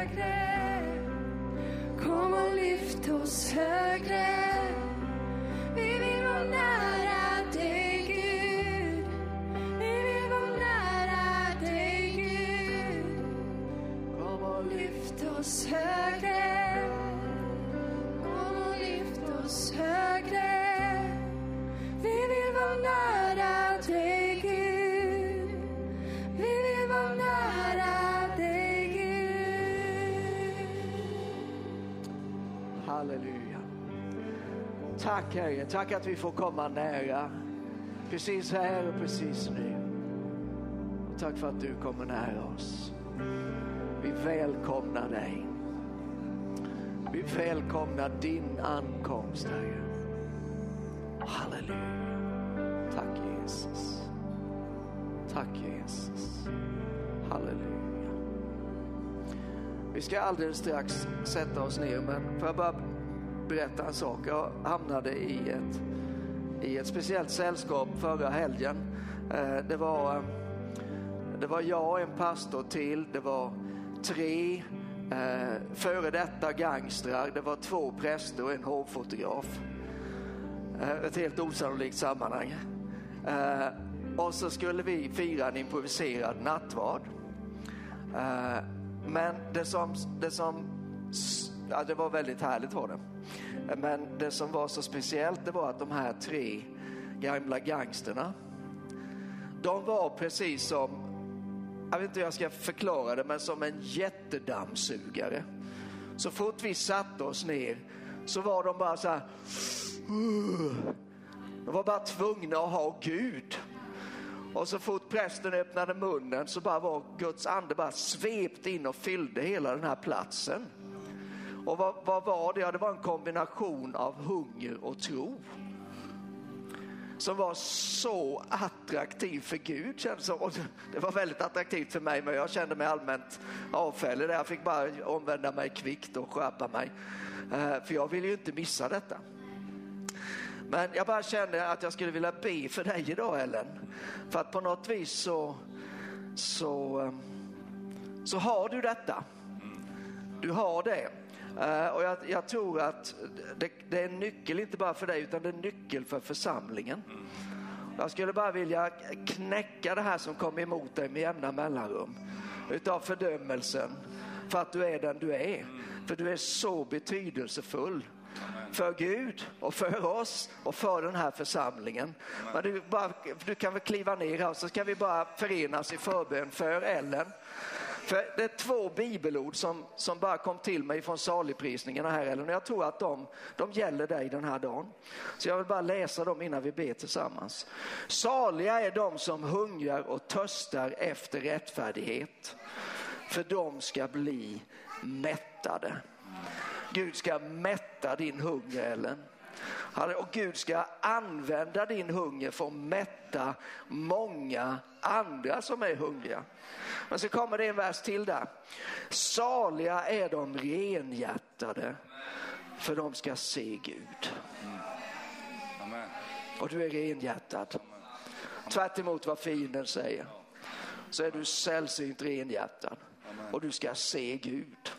högre. Kom och lyft oss högre. Tack Herre, tack att vi får komma nära. Precis här och precis nu. Och tack för att du kommer nära oss. Vi välkomnar dig. Vi välkomnar din ankomst Herre. Halleluja. Tack Jesus. Tack Jesus. Halleluja. Vi ska alldeles strax sätta oss ner men får jag bara berätta en sak. Jag hamnade i ett, i ett speciellt sällskap förra helgen. Eh, det var, eh, det var jag och en pastor till. Det var tre eh, före detta gangstrar. Det var två präster och en hovfotograf. Ett helt osannolikt sammanhang. Och så skulle vi fira en improviserad nattvard. Men det som, det som, ja det var väldigt härligt var det. Men det som var så speciellt det var att de här tre gamla gangsterna, de var precis som, jag vet inte hur jag ska förklara det, men som en jättedammsugare. Så fort vi satte oss ner så var de bara så här, de var bara tvungna att ha Gud. Och så fort prästen öppnade munnen så bara var Guds ande bara svept in och fyllde hela den här platsen. Och vad, vad var det? Ja, det var en kombination av hunger och tro. Som var så attraktiv för Gud. kändes som. Och det var väldigt attraktivt för mig men jag kände mig allmänt avfällig. där. Jag fick bara omvända mig kvickt och skärpa mig. Eh, för jag ville ju inte missa detta. Men jag bara kände att jag skulle vilja be för dig idag Ellen. För att på något vis så, så, eh, så har du detta. Du har det. Eh, och jag, jag tror att det, det är en nyckel inte bara för dig utan det är en nyckel för församlingen. Jag skulle bara vilja knäcka det här som kommer emot dig med jämna mellanrum. Utav fördömelsen för att du är den du är. För du är så betydelsefull för Gud och för oss och för den här församlingen. Men du, bara, du kan väl kliva ner här och så ska vi bara förenas i förbön för Ellen. För det är två bibelord som, som bara kom till mig från saligprisningarna här Ellen och jag tror att de, de gäller dig den här dagen. Så jag vill bara läsa dem innan vi ber tillsammans. Saliga är de som hungrar och törstar efter rättfärdighet för de ska bli mättade. Gud ska mätta din hunger Ellen. Och Gud ska använda din hunger för att mätta många andra som är hungriga. Men så kommer det en vers till där. Saliga är de renhjärtade för de ska se Gud. Och du är renhjärtad. Tvärt emot vad fienden säger så är du sällsynt renhjärtad och du ska se Gud.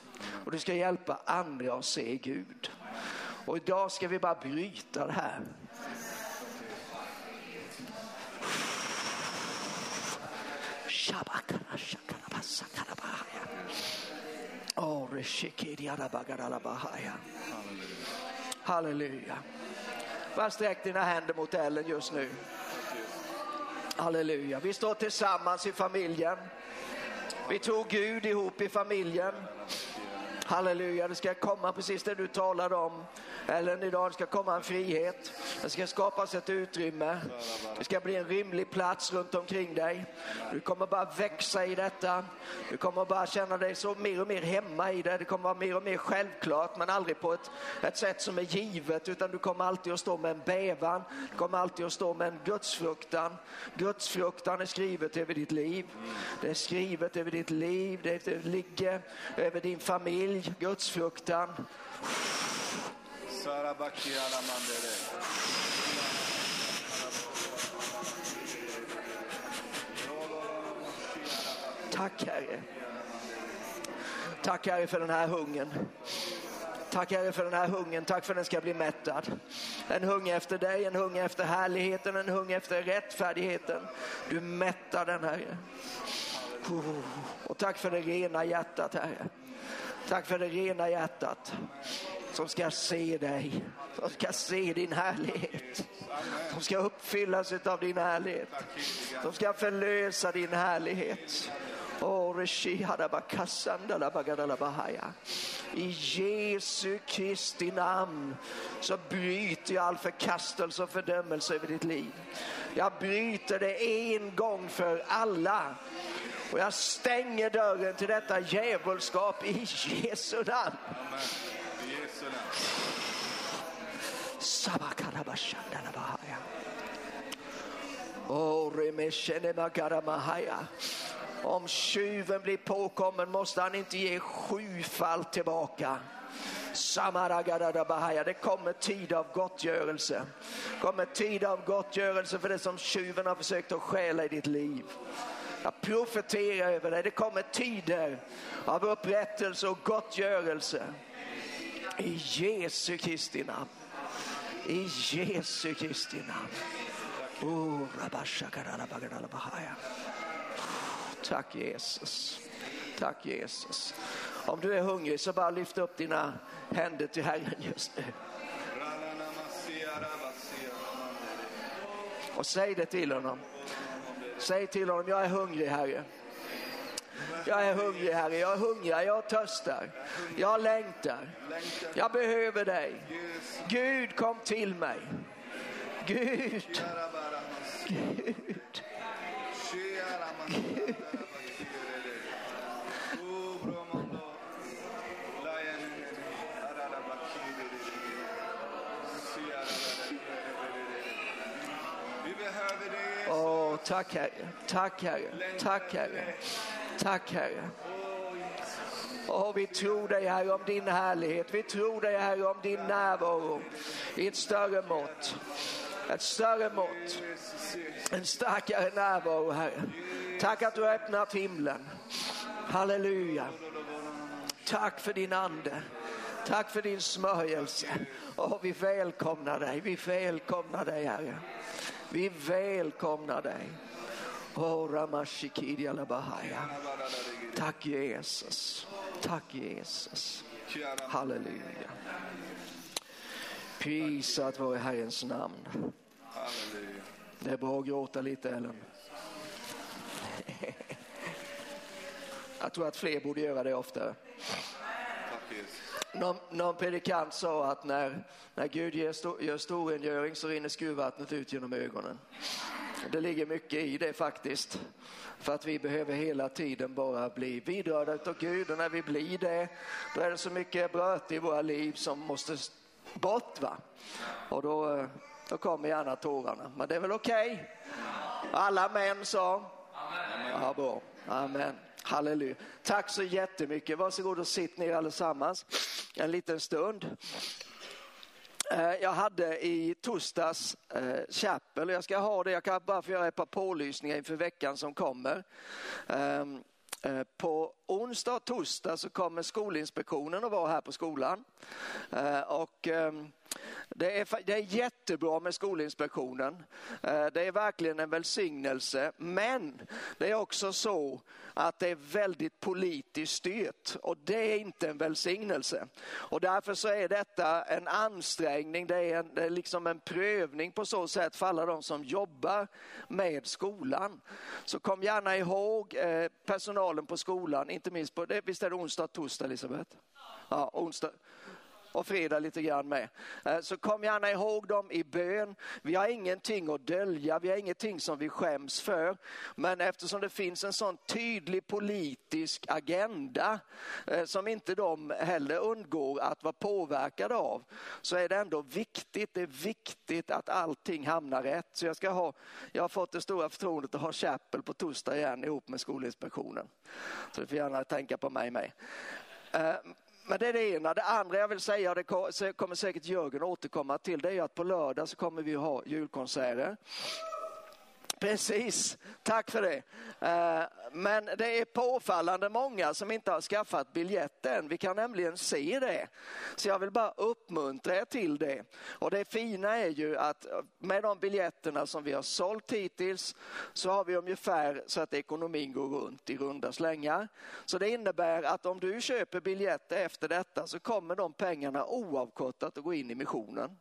Och du ska hjälpa andra att se Gud. Och idag ska vi bara bryta det här. Oh. Halleluja. Bara sträck dina händer mot Ellen just nu. Halleluja. Vi står tillsammans i familjen. Vi tog Gud ihop i familjen. Halleluja, det ska komma precis det du talade om. Ellen, idag ska komma en frihet. Det ska skapas ett utrymme. Det ska bli en rymlig plats runt omkring dig. Du kommer bara växa i detta. Du kommer bara känna dig så mer och mer hemma i det. Det kommer vara mer och mer självklart men aldrig på ett, ett sätt som är givet utan du kommer alltid att stå med en bävan. Du kommer alltid att stå med en gudsfruktan. Gudsfruktan är skrivet över ditt liv. Det är skrivet över ditt liv. Det ligger över din familj. Gudsfruktan. Tack Herre. Tack Herre för den här hungern. Tack Herre för den här hungern, tack för att den ska bli mättad. En hunger efter dig, en hunger efter härligheten, en hunger efter rättfärdigheten. Du mättar den Herre. Och tack för det rena hjärtat Herre. Tack för det rena hjärtat som ska se dig, som ska se din härlighet. Som ska uppfyllas av din härlighet. Som ska förlösa din härlighet. I Jesu Kristi namn så bryter jag all förkastelse och fördömelse över ditt liv. Jag bryter det en gång för alla. Och jag stänger dörren till detta djävulskap i Jesu namn. Oh, Om tjuven blir påkommen måste han inte ge sjufalt tillbaka. Det kommer tid av gottgörelse. Det kommer tid av gottgörelse för det som tjuven har försökt att stjäla i ditt liv. Jag profeterar över dig. Det kommer tider av upprättelse och gottgörelse. I Jesu Kristi namn. I Jesu Kristi namn. Oh. Tack Jesus. Tack Jesus. Om du är hungrig så bara lyft upp dina händer till Herren just nu. Och säg det till honom. Säg till honom, jag är hungrig Herre. Jag är hungrig Herre, jag hungrar, jag törstar. Jag längtar. Jag behöver dig. Gud kom till mig. Gud. Gud. Tack Herre, tack Herre, tack Herre, tack Herre. Och vi tror dig Herre om din härlighet, vi tror dig Herre om din närvaro i ett större mått. Ett större mått, en starkare närvaro Herre. Tack att du har öppnat himlen. Halleluja. Tack för din ande. Tack för din smörjelse. Och vi välkomnar dig, vi välkomnar dig Herre. Vi välkomnar dig. Oh. Tack Jesus. Tack Jesus. Halleluja. Prisat vare Herrens namn. Det är bra att gråta lite Ellen. Jag tror att fler borde göra det oftare. Tack Jesus. Någon, någon predikant sa att när, när Gud gör, sto, gör storrengöring så rinner skurvattnet ut genom ögonen. Det ligger mycket i det faktiskt. För att vi behöver hela tiden bara bli vidrörda av Gud och när vi blir det då är det så mycket bröt i våra liv som måste bort. Va? Och då, då kommer gärna tårarna. Men det är väl okej? Okay? Alla män sa? Ja, bra. Amen. Halleluja. Tack så jättemycket. Varsågod och sitt ner allesammans en liten stund. Eh, jag hade i torsdags eh, chapel och jag ska ha det. Jag kan bara få göra ett par pålysningar inför veckan som kommer. Ehm, eh, på onsdag och torsdag så kommer Skolinspektionen att vara här på skolan. Eh, och ehm, det är, det är jättebra med Skolinspektionen. Eh, det är verkligen en välsignelse. Men det är också så att det är väldigt politiskt styrt och det är inte en välsignelse. Och därför så är detta en ansträngning, det är, en, det är liksom en prövning på så sätt för alla de som jobbar med skolan. Så kom gärna ihåg eh, personalen på skolan, inte minst på, det, visst är det onsdag och torsdag Elisabeth? Ja, onsdag och fredag lite grann med. Eh, så kom gärna ihåg dem i bön. Vi har ingenting att dölja, vi har ingenting som vi skäms för. Men eftersom det finns en sån tydlig politisk agenda eh, som inte de heller undgår att vara påverkade av så är det ändå viktigt, det är viktigt att allting hamnar rätt. Så jag, ska ha, jag har fått det stora förtroendet att ha chapel på torsdag igen ihop med Skolinspektionen. Så du får gärna tänka på mig med. Eh, men det är det ena. Det andra jag vill säga, och det kommer säkert Jörgen återkomma till, det är att på lördag så kommer vi ha julkonserter Precis, tack för det. Eh, men det är påfallande många som inte har skaffat biljett än. Vi kan nämligen se det. Så jag vill bara uppmuntra er till det. Och det fina är ju att med de biljetterna som vi har sålt hittills så har vi ungefär så att ekonomin går runt i runda slängar. Så det innebär att om du köper biljetter efter detta så kommer de pengarna oavkortat att gå in i missionen.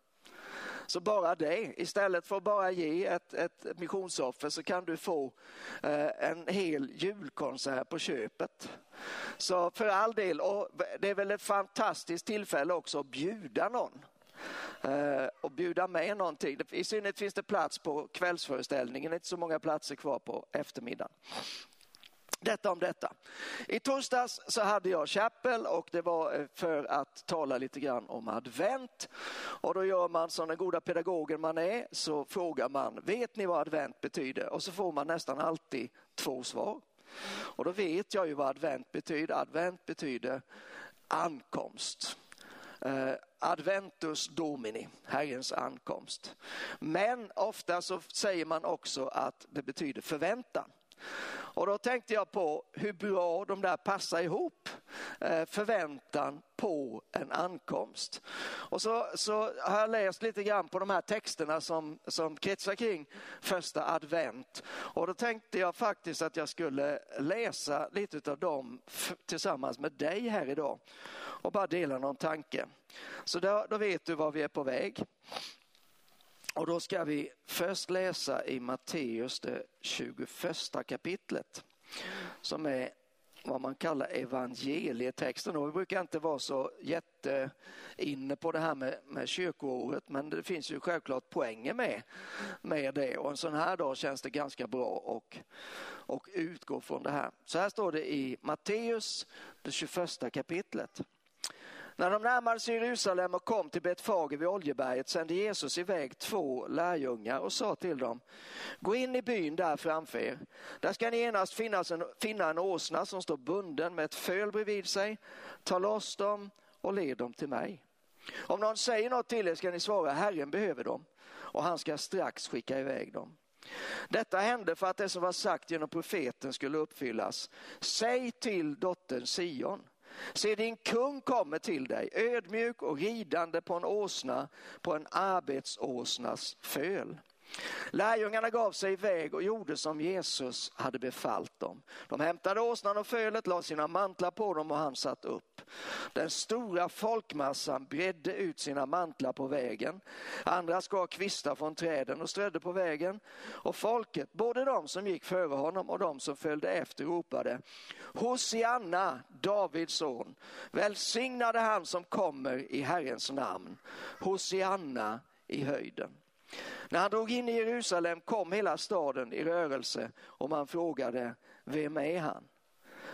Så bara det, istället för att bara ge ett, ett missionsoffer så kan du få eh, en hel julkonsert på köpet. Så för all del, och det är väl ett fantastiskt tillfälle också att bjuda någon. Eh, och bjuda med någonting. I synnerhet finns det plats på kvällsföreställningen, det är inte så många platser kvar på eftermiddagen. Detta om detta. I torsdags så hade jag chapel och det var eh, för att tala lite grann om advent. Och då gör man som den goda pedagogen man är så frågar man, vet ni vad advent betyder? Och så får man nästan alltid två svar. Och då vet jag ju vad advent betyder. Advent betyder ankomst. Eh, adventus domini, Herrens ankomst. Men ofta så säger man också att det betyder förväntan. Och då tänkte jag på hur bra de där passar ihop. Eh, förväntan på en ankomst. Och så, så har jag läst lite grann på de här texterna som, som kretsar kring första advent. Och då tänkte jag faktiskt att jag skulle läsa lite av dem tillsammans med dig här idag. Och bara dela någon tanke. Så då, då vet du var vi är på väg. Och då ska vi först läsa i Matteus det 21 kapitlet som är vad man kallar evangelietexten. Och vi brukar inte vara så jätte inne på det här med, med kyrkoåret men det finns ju självklart poänger med, med det och en sån här dag känns det ganska bra och, och utgå från det här. Så här står det i Matteus, det 21 kapitlet. När de närmade sig Jerusalem och kom till Betfage vid Oljeberget sände Jesus iväg två lärjungar och sa till dem, gå in i byn där framför er. Där ska ni genast finnas en, finna en åsna som står bunden med ett föl bredvid sig. Ta loss dem och led dem till mig. Om någon säger något till er ska ni svara, Herren behöver dem och han ska strax skicka iväg dem. Detta hände för att det som var sagt genom profeten skulle uppfyllas. Säg till dottern Sion, Se din kung kommer till dig, ödmjuk och ridande på en åsna, på en arbetsåsnas föl. Lärjungarna gav sig iväg och gjorde som Jesus hade befallt dem. De hämtade åsnan och fölet, la sina mantlar på dem och han satt upp. Den stora folkmassan bredde ut sina mantlar på vägen. Andra skar kvistar från träden och strödde på vägen. Och folket, både de som gick före honom och de som följde efter ropade Hosianna, Davids son. Välsignade han som kommer i Herrens namn. Hosianna i höjden. När han drog in i Jerusalem kom hela staden i rörelse och man frågade, vem är han?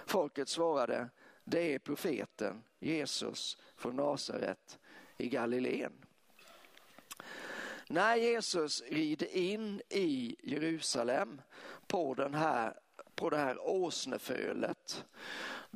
Folket svarade, det är profeten Jesus från Nasaret i Galileen. När Jesus rider in i Jerusalem på, den här, på det här åsnefölet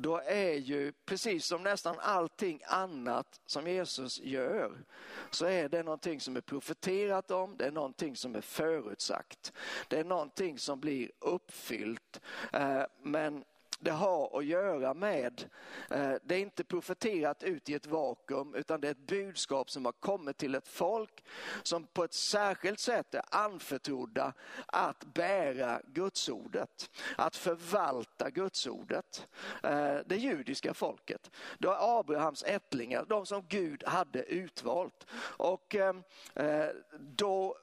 då är ju precis som nästan allting annat som Jesus gör så är det någonting som är profeterat om, det är någonting som är förutsagt. Det är någonting som blir uppfyllt. Eh, men det har att göra med, eh, det är inte profeterat ut i ett vakuum utan det är ett budskap som har kommit till ett folk som på ett särskilt sätt är anförtrodda att bära gudsordet, att förvalta gudsordet. Eh, det judiska folket, det är Abrahams ättlingar, de som Gud hade utvalt. Och eh, då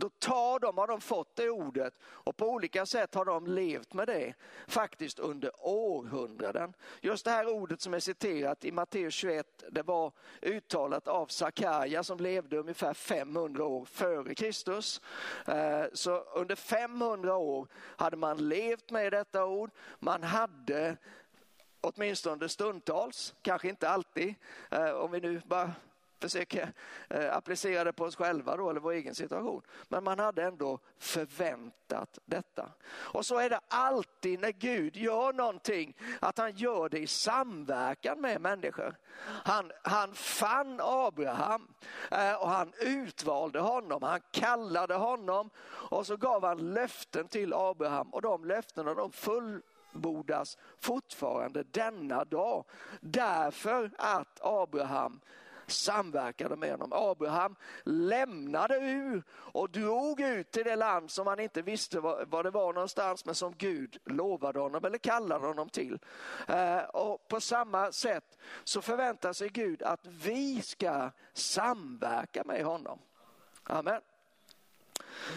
då tar de, har de fått det ordet och på olika sätt har de levt med det faktiskt under århundraden. Just det här ordet som är citerat i Matteus 21, det var uttalat av Sakarja som levde ungefär 500 år före Kristus. Eh, så under 500 år hade man levt med detta ord. Man hade åtminstone stundtals, kanske inte alltid, eh, om vi nu bara försöker eh, applicera det på oss själva då, eller vår egen situation. Men man hade ändå förväntat detta. Och så är det alltid när Gud gör någonting, att han gör det i samverkan med människor. Han, han fann Abraham eh, och han utvalde honom, han kallade honom och så gav han löften till Abraham och de löftena de fullbordas fortfarande denna dag. Därför att Abraham samverkade med honom. Abraham lämnade ur och drog ut till det land som han inte visste var det var någonstans men som Gud lovade honom eller kallade honom till. Eh, och på samma sätt så förväntar sig Gud att vi ska samverka med honom. Amen.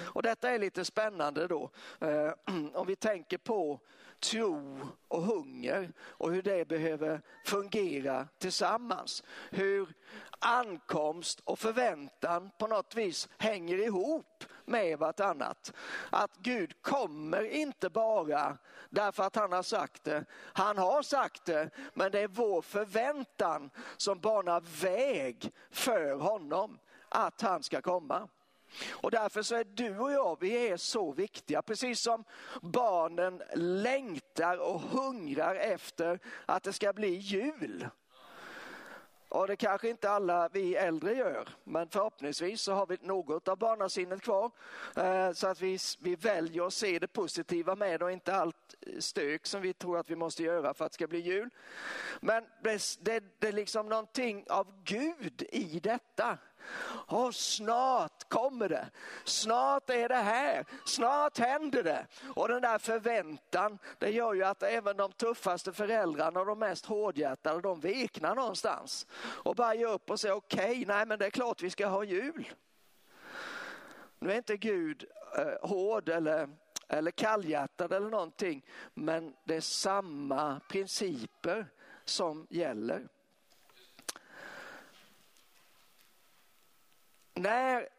Och detta är lite spännande då. Eh, om vi tänker på tro och hunger och hur det behöver fungera tillsammans. Hur ankomst och förväntan på något vis hänger ihop med vartannat. Att Gud kommer inte bara därför att han har sagt det. Han har sagt det, men det är vår förväntan som banar väg för honom att han ska komma. Och därför så är du och jag, vi är så viktiga. Precis som barnen längtar och hungrar efter att det ska bli jul. Och det kanske inte alla vi äldre gör, men förhoppningsvis så har vi något av barnasinnet kvar. Eh, så att vi, vi väljer att se det positiva med det och inte allt stök som vi tror att vi måste göra för att det ska bli jul. Men det, det, det är liksom någonting av Gud i detta. Och snart kommer det. Snart är det här. Snart händer det. Och den där förväntan, det gör ju att även de tuffaste föräldrarna och de mest hårdhjärtade, de veknar någonstans. Och bara ger upp och säger okej, okay, nej men det är klart vi ska ha jul. Nu är inte Gud eh, hård eller, eller kallhjärtad eller någonting, men det är samma principer som gäller. När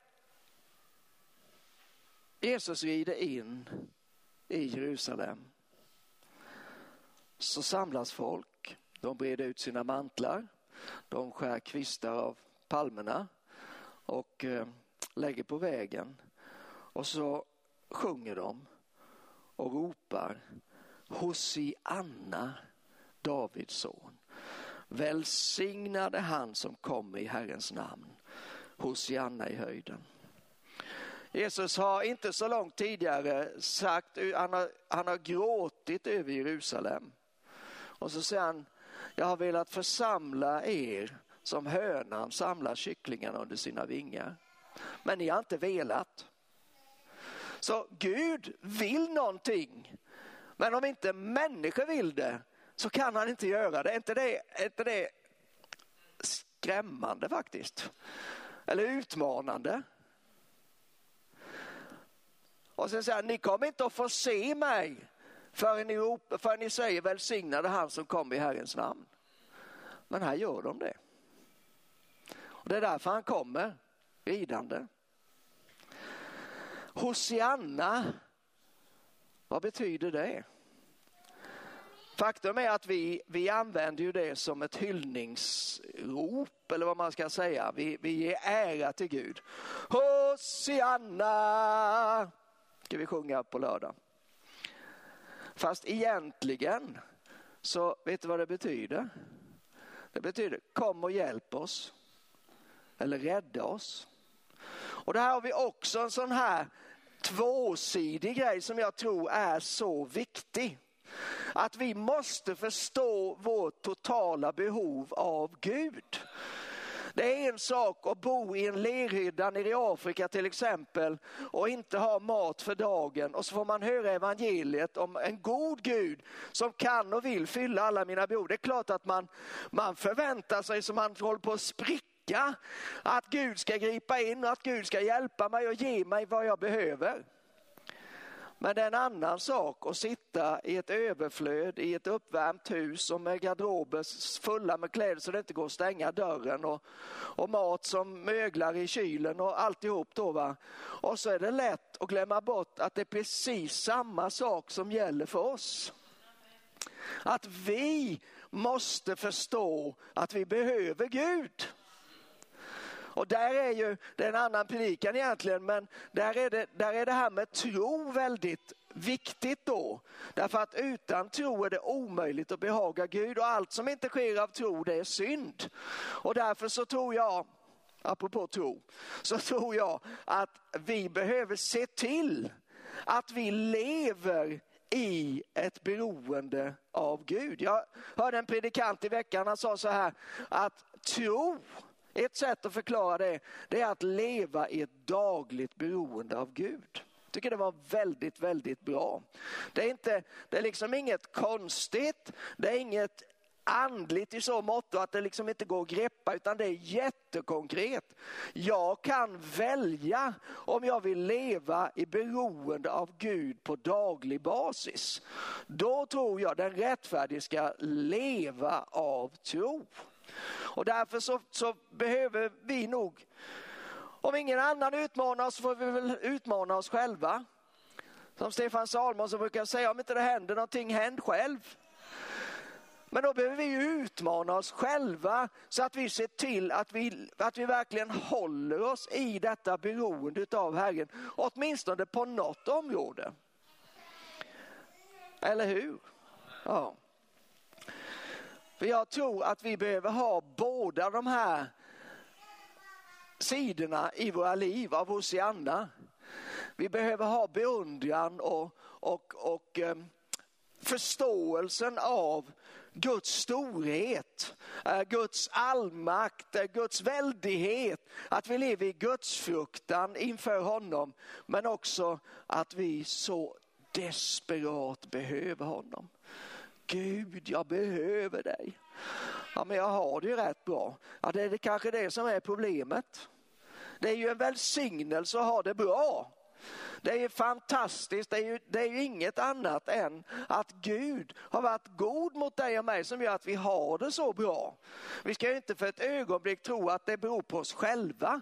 Jesus rider in i Jerusalem så samlas folk. De breder ut sina mantlar. De skär kvistar av palmerna och eh, lägger på vägen. Och så sjunger de och ropar Hosianna, Davids son. Välsignade han som kommer i Herrens namn. Hosianna i höjden. Jesus har inte så långt tidigare sagt, han har, han har gråtit över Jerusalem. Och så säger han, jag har velat församla er som hönan samlar kycklingarna under sina vingar. Men ni har inte velat. Så Gud vill någonting. Men om inte människor vill det så kan han inte göra det. Är inte det, är inte det skrämmande faktiskt? Eller utmanande. Och sen säger han, ni kommer inte att få se mig förrän ni, förrän ni säger välsignade han som kom i Herrens namn. Men här gör de det. Och det är därför han kommer ridande. Hosianna, vad betyder det? Faktum är att vi, vi använder ju det som ett hyllningsrop eller vad man ska säga. Vi, vi ger ära till Gud. Hosianna ska vi sjunga på lördag. Fast egentligen så vet du vad det betyder? Det betyder kom och hjälp oss. Eller rädda oss. Och det här har vi också en sån här tvåsidig grej som jag tror är så viktig. Att vi måste förstå vårt totala behov av Gud. Det är en sak att bo i en lerhydda nere i Afrika till exempel och inte ha mat för dagen och så får man höra evangeliet om en god Gud som kan och vill fylla alla mina behov. Det är klart att man, man förväntar sig som man håller på att spricka att Gud ska gripa in och att Gud ska hjälpa mig och ge mig vad jag behöver. Men det är en annan sak att sitta i ett överflöd i ett uppvärmt hus och med garderober fulla med kläder så det inte går att stänga dörren och, och mat som möglar i kylen och alltihop då va. Och så är det lätt att glömma bort att det är precis samma sak som gäller för oss. Att vi måste förstå att vi behöver Gud. Och där är ju, det är en annan predikan egentligen, men där är, det, där är det här med tro väldigt viktigt då. Därför att utan tro är det omöjligt att behaga Gud och allt som inte sker av tro det är synd. Och därför så tror jag, apropå tro, så tror jag att vi behöver se till att vi lever i ett beroende av Gud. Jag hörde en predikant i veckan, han sa så här att tro, ett sätt att förklara det, det är att leva i ett dagligt beroende av Gud tycker det var väldigt, väldigt bra. Det är, inte, det är liksom inget konstigt, det är inget andligt i så mått att det liksom inte går att greppa utan det är jättekonkret. Jag kan välja om jag vill leva i beroende av Gud på daglig basis. Då tror jag den rättfärdige ska leva av tro. Och därför så, så behöver vi nog om ingen annan utmanar oss får vi väl utmana oss själva. Som Stefan Salmonsson brukar säga, om inte det händer någonting, händ själv. Men då behöver vi utmana oss själva så att vi ser till att vi, att vi verkligen håller oss i detta beroende av Herren, åtminstone på något område. Eller hur? Ja. För jag tror att vi behöver ha båda de här sidorna i våra liv av Hosianna. Vi behöver ha beundran och, och, och eh, förståelsen av Guds storhet, eh, Guds allmakt, eh, Guds väldighet, att vi lever i Guds fruktan inför honom, men också att vi så desperat behöver honom. Gud, jag behöver dig. Ja, men jag har det ju rätt bra. Ja, det är kanske det som är problemet. Det är ju en välsignelse att ha det bra. Det är ju fantastiskt, det är, ju, det är ju inget annat än att Gud har varit god mot dig och mig som gör att vi har det så bra. Vi ska ju inte för ett ögonblick tro att det beror på oss själva.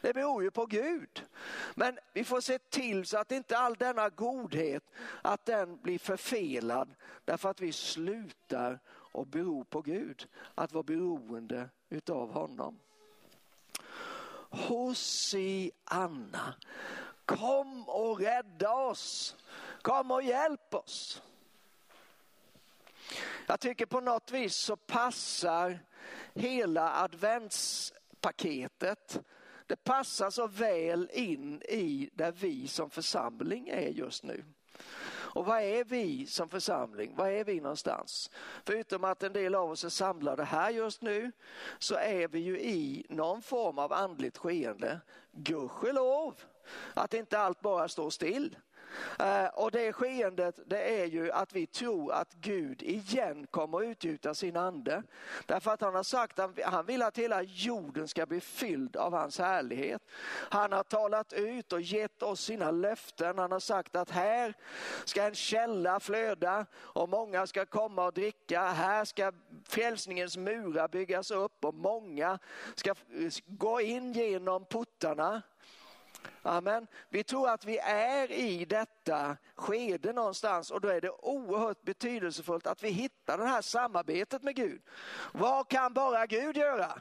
Det beror ju på Gud. Men vi får se till så att inte all denna godhet, att den blir förfelad därför att vi slutar och bero på Gud. Att vara beroende utav honom. Hosianna, kom och rädda oss. Kom och hjälp oss. Jag tycker på något vis så passar hela adventspaketet det passar så väl in i där vi som församling är just nu. Och vad är vi som församling? Var är vi någonstans? Förutom att en del av oss är samlade här just nu så är vi ju i någon form av andligt skeende. Gudskelov att inte allt bara står still. Eh, och det skeendet det är ju att vi tror att Gud igen kommer att utgjuta sin ande. Därför att han har sagt att han vill att hela jorden ska bli fylld av hans härlighet. Han har talat ut och gett oss sina löften. Han har sagt att här ska en källa flöda och många ska komma och dricka. Här ska frälsningens murar byggas upp och många ska gå in genom portarna. Amen. Vi tror att vi är i detta skede någonstans och då är det oerhört betydelsefullt att vi hittar det här samarbetet med Gud. Vad kan bara Gud göra?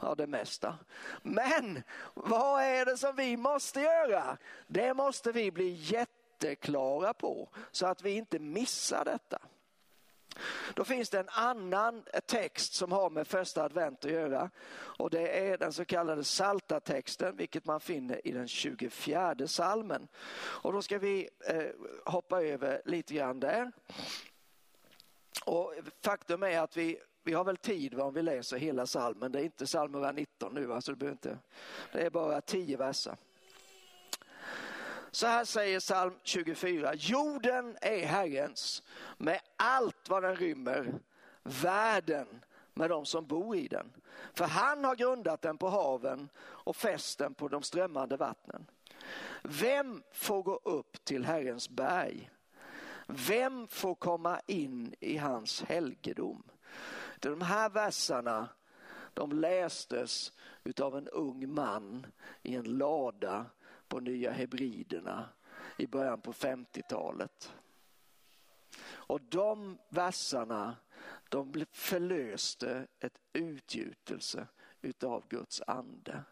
Ja, det mesta. Men vad är det som vi måste göra? Det måste vi bli jätteklara på så att vi inte missar detta. Då finns det en annan text som har med första advent att göra och det är den så kallade salta texten vilket man finner i den 24 salmen. Och då ska vi eh, hoppa över lite grann där. Och faktum är att vi vi har väl tid om vi läser hela salmen. Det är inte psalm 119 nu, alltså det, inte, det är bara tio verser. Så här säger psalm 24. Jorden är Herrens med allt vad den rymmer. Världen med de som bor i den. För han har grundat den på haven och fäst den på de strömmande vattnen. Vem får gå upp till Herrens berg? Vem får komma in i hans helgedom? De här verserna de lästes av en ung man i en lada på Nya Hebriderna i början på 50-talet. Och de versarna de förlöste ett utgjutelse utav Guds ande.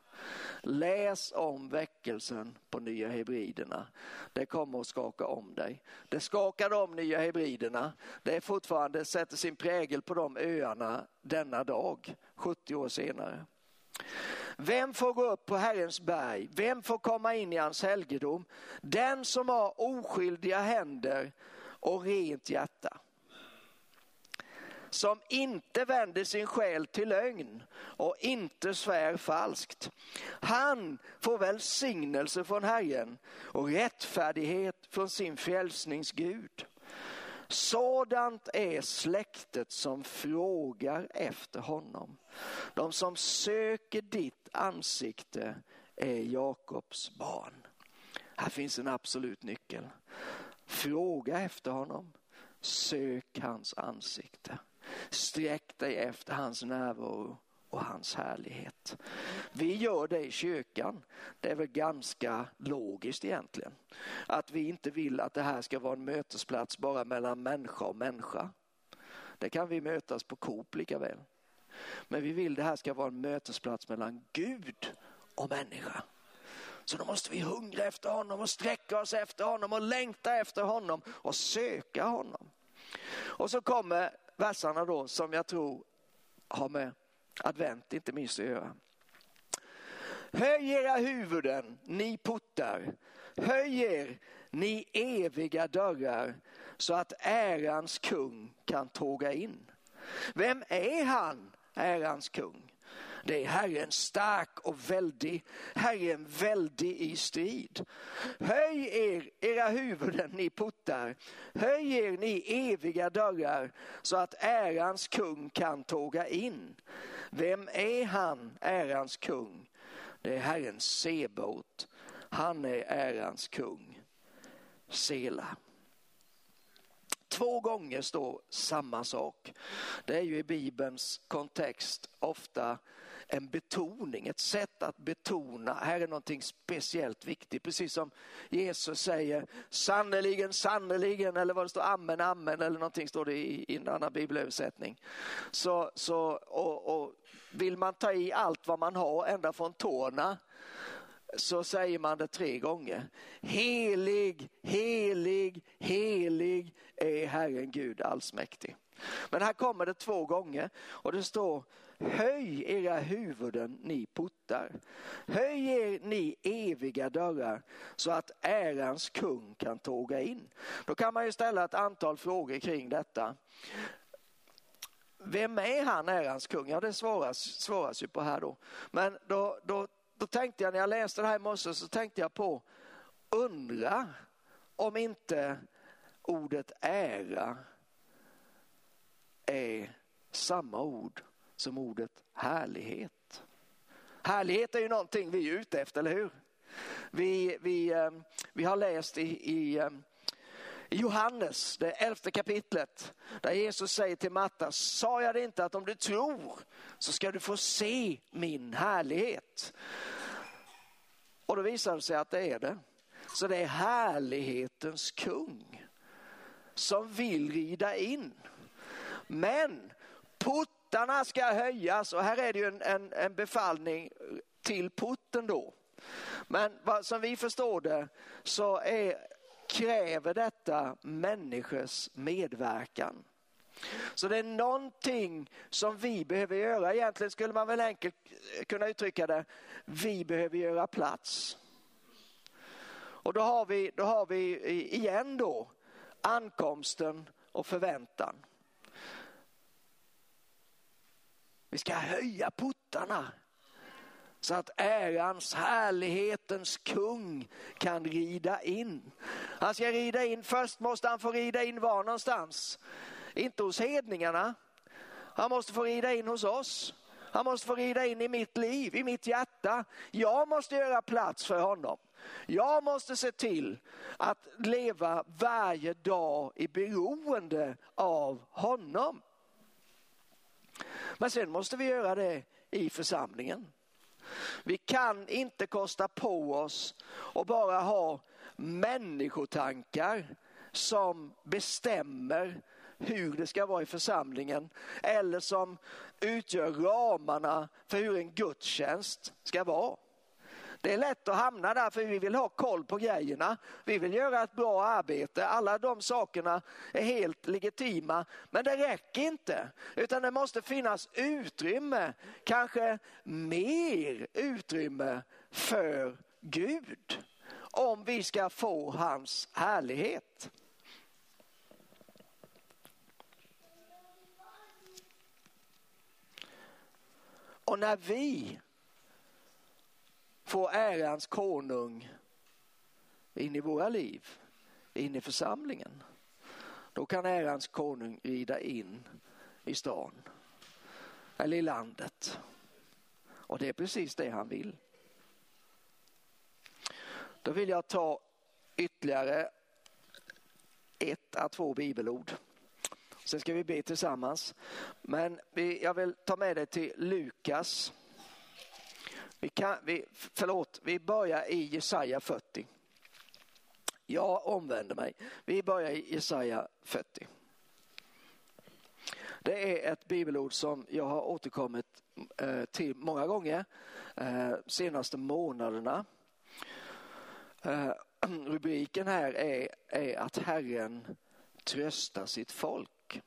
Läs om väckelsen på Nya Hebriderna. Det kommer att skaka om dig. Det skakade om Nya Hebriderna. Det är fortfarande sätter sin prägel på de öarna denna dag, 70 år senare. Vem får gå upp på Herrens berg? Vem får komma in i hans helgedom? Den som har oskyldiga händer och rent hjärta som inte vänder sin själ till lögn och inte svär falskt. Han får välsignelse från Herren och rättfärdighet från sin frälsningsgud. Sådant är släktet som frågar efter honom. De som söker ditt ansikte är Jakobs barn. Här finns en absolut nyckel. Fråga efter honom. Sök hans ansikte. Sträck dig efter hans närvaro och hans härlighet. Vi gör det i kyrkan. Det är väl ganska logiskt egentligen. Att vi inte vill att det här ska vara en mötesplats bara mellan människa och människa. Det kan vi mötas på Coop lika väl. Men vi vill det här ska vara en mötesplats mellan Gud och människa. Så då måste vi hungra efter honom och sträcka oss efter honom och längta efter honom och söka honom. Och så kommer verserna då som jag tror har med advent inte minst att göra. Höj era huvuden, ni portar. Höj er, ni eviga dörrar, så att ärans kung kan tåga in. Vem är han, ärans kung? Det är Herren stark och väldig, Herren väldig i strid. Höj er, era huvuden, ni portar. Höj er, ni eviga dörrar, så att ärans kung kan tåga in. Vem är han, ärans kung? Det är Herren Sebot. Han är ärans kung. Sela. Två gånger står samma sak. Det är ju i Bibelns kontext ofta en betoning, ett sätt att betona. Här är någonting speciellt viktigt, precis som Jesus säger sannerligen, sannerligen eller vad det står, amen, amen eller någonting står det i, i en annan bibelöversättning. Så, så, och, och vill man ta i allt vad man har ända från tårna så säger man det tre gånger. Helig, helig, helig är Herren Gud allsmäktig. Men här kommer det två gånger och det står Höj era huvuden ni portar. Höj er ni eviga dörrar så att ärans kung kan tåga in. Då kan man ju ställa ett antal frågor kring detta. Vem är han, ärans kung? Ja, det svaras, svaras ju på här då. Men då, då, då tänkte jag när jag läste det här i morse så tänkte jag på undra om inte ordet ära är samma ord som ordet härlighet. Härlighet är ju någonting vi är ute efter, eller hur? Vi, vi, ehm, vi har läst i, ehm, i Johannes, det elfte kapitlet, där Jesus säger till Matta, sa jag det inte att om du tror så ska du få se min härlighet. Och då visar det sig att det är det. Så det är härlighetens kung som vill rida in. Men portarna ska höjas och här är det ju en, en, en befallning till porten då. Men vad, som vi förstår det så är, kräver detta människors medverkan. Så det är någonting som vi behöver göra. Egentligen skulle man väl enkelt kunna uttrycka det. Vi behöver göra plats. Och då har vi, då har vi igen då ankomsten och förväntan. Vi ska höja portarna så att ärans, härlighetens kung kan rida in. Han ska rida in, först måste han få rida in var någonstans? Inte hos hedningarna. Han måste få rida in hos oss. Han måste få rida in i mitt liv, i mitt hjärta. Jag måste göra plats för honom. Jag måste se till att leva varje dag i beroende av honom. Men sen måste vi göra det i församlingen. Vi kan inte kosta på oss och bara ha människotankar som bestämmer hur det ska vara i församlingen eller som utgör ramarna för hur en gudstjänst ska vara. Det är lätt att hamna där för vi vill ha koll på grejerna. Vi vill göra ett bra arbete. Alla de sakerna är helt legitima. Men det räcker inte. Utan det måste finnas utrymme, kanske mer utrymme för Gud. Om vi ska få hans härlighet. Och när vi Få ärans konung in i våra liv, in i församlingen, då kan ärans konung rida in i stan eller i landet. Och det är precis det han vill. Då vill jag ta ytterligare ett av två bibelord. Sen ska vi be tillsammans. Men jag vill ta med dig till Lukas. Vi kan, vi, förlåt, vi börjar i Jesaja 40. Jag omvänder mig. Vi börjar i Jesaja 40. Det är ett bibelord som jag har återkommit eh, till många gånger eh, senaste månaderna. Eh, rubriken här är, är att Herren tröstar sitt folk.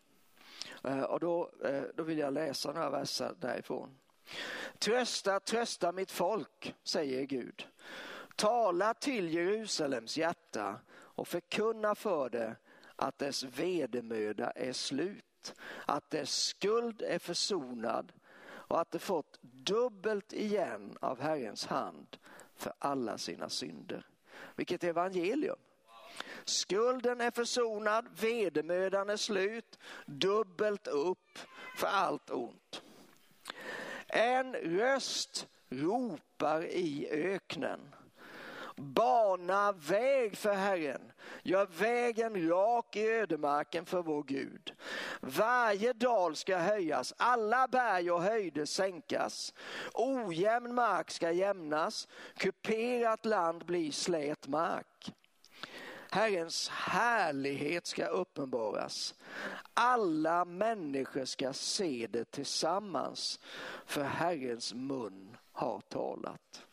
Och då, då vill jag läsa några verser därifrån. Trösta, trösta mitt folk, säger Gud. Tala till Jerusalems hjärta och förkunna för det att dess vedermöda är slut, att dess skuld är försonad och att det fått dubbelt igen av Herrens hand för alla sina synder. Vilket evangelium! Skulden är försonad, vedermödan är slut, dubbelt upp för allt ont. En röst ropar i öknen. Bana väg för Herren, gör vägen rak i ödemarken för vår Gud. Varje dal ska höjas, alla berg och höjder sänkas. Ojämn mark ska jämnas, kuperat land blir slät mark. Herrens härlighet ska uppenbaras. Alla människor ska se det tillsammans, för Herrens mun har talat.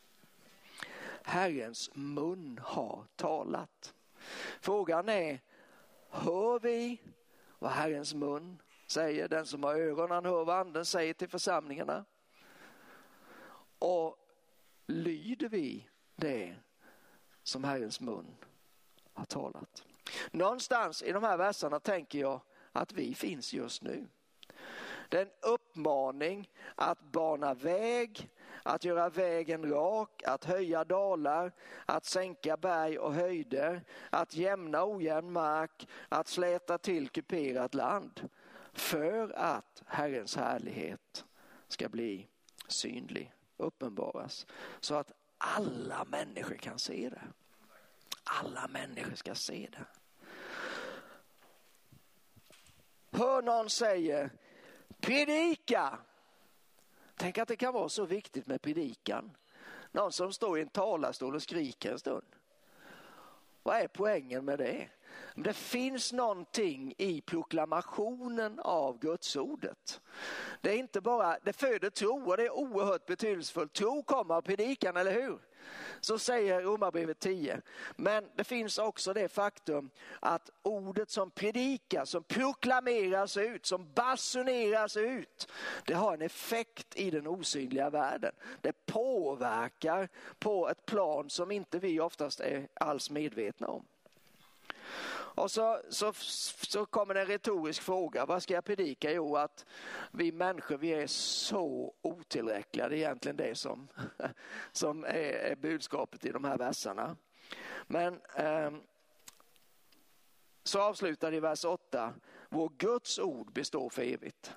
Herrens mun har talat. Frågan är, hör vi vad Herrens mun säger? Den som har öron han hör vad anden säger till församlingarna. Och lyder vi det som Herrens mun har talat. Någonstans i de här verserna tänker jag att vi finns just nu. Det är en uppmaning att bana väg, att göra vägen rak, att höja dalar, att sänka berg och höjder, att jämna ojämn mark, att släta till kuperat land. För att Herrens härlighet ska bli synlig, uppenbaras. Så att alla människor kan se det. Alla människor ska se det. Hör någon säga predika. Tänk att det kan vara så viktigt med predikan. Någon som står i en talarstol och skriker en stund. Vad är poängen med det? Det finns någonting i proklamationen av Gudsordet. Det är inte bara, det föder tro och det är oerhört betydelsefullt. Tro kommer av predikan, eller hur? Så säger Romarbrevet 10. Men det finns också det faktum att ordet som predikas, som proklameras ut, som basuneras ut, det har en effekt i den osynliga världen. Det påverkar på ett plan som inte vi oftast är alls medvetna om. Och så, så, så kommer en retorisk fråga, vad ska jag predika? Jo, att vi människor vi är så otillräckliga. Det är egentligen det som, som är, är budskapet i de här verserna. Men eh, så avslutar det i vers 8, vår Guds ord består för evigt.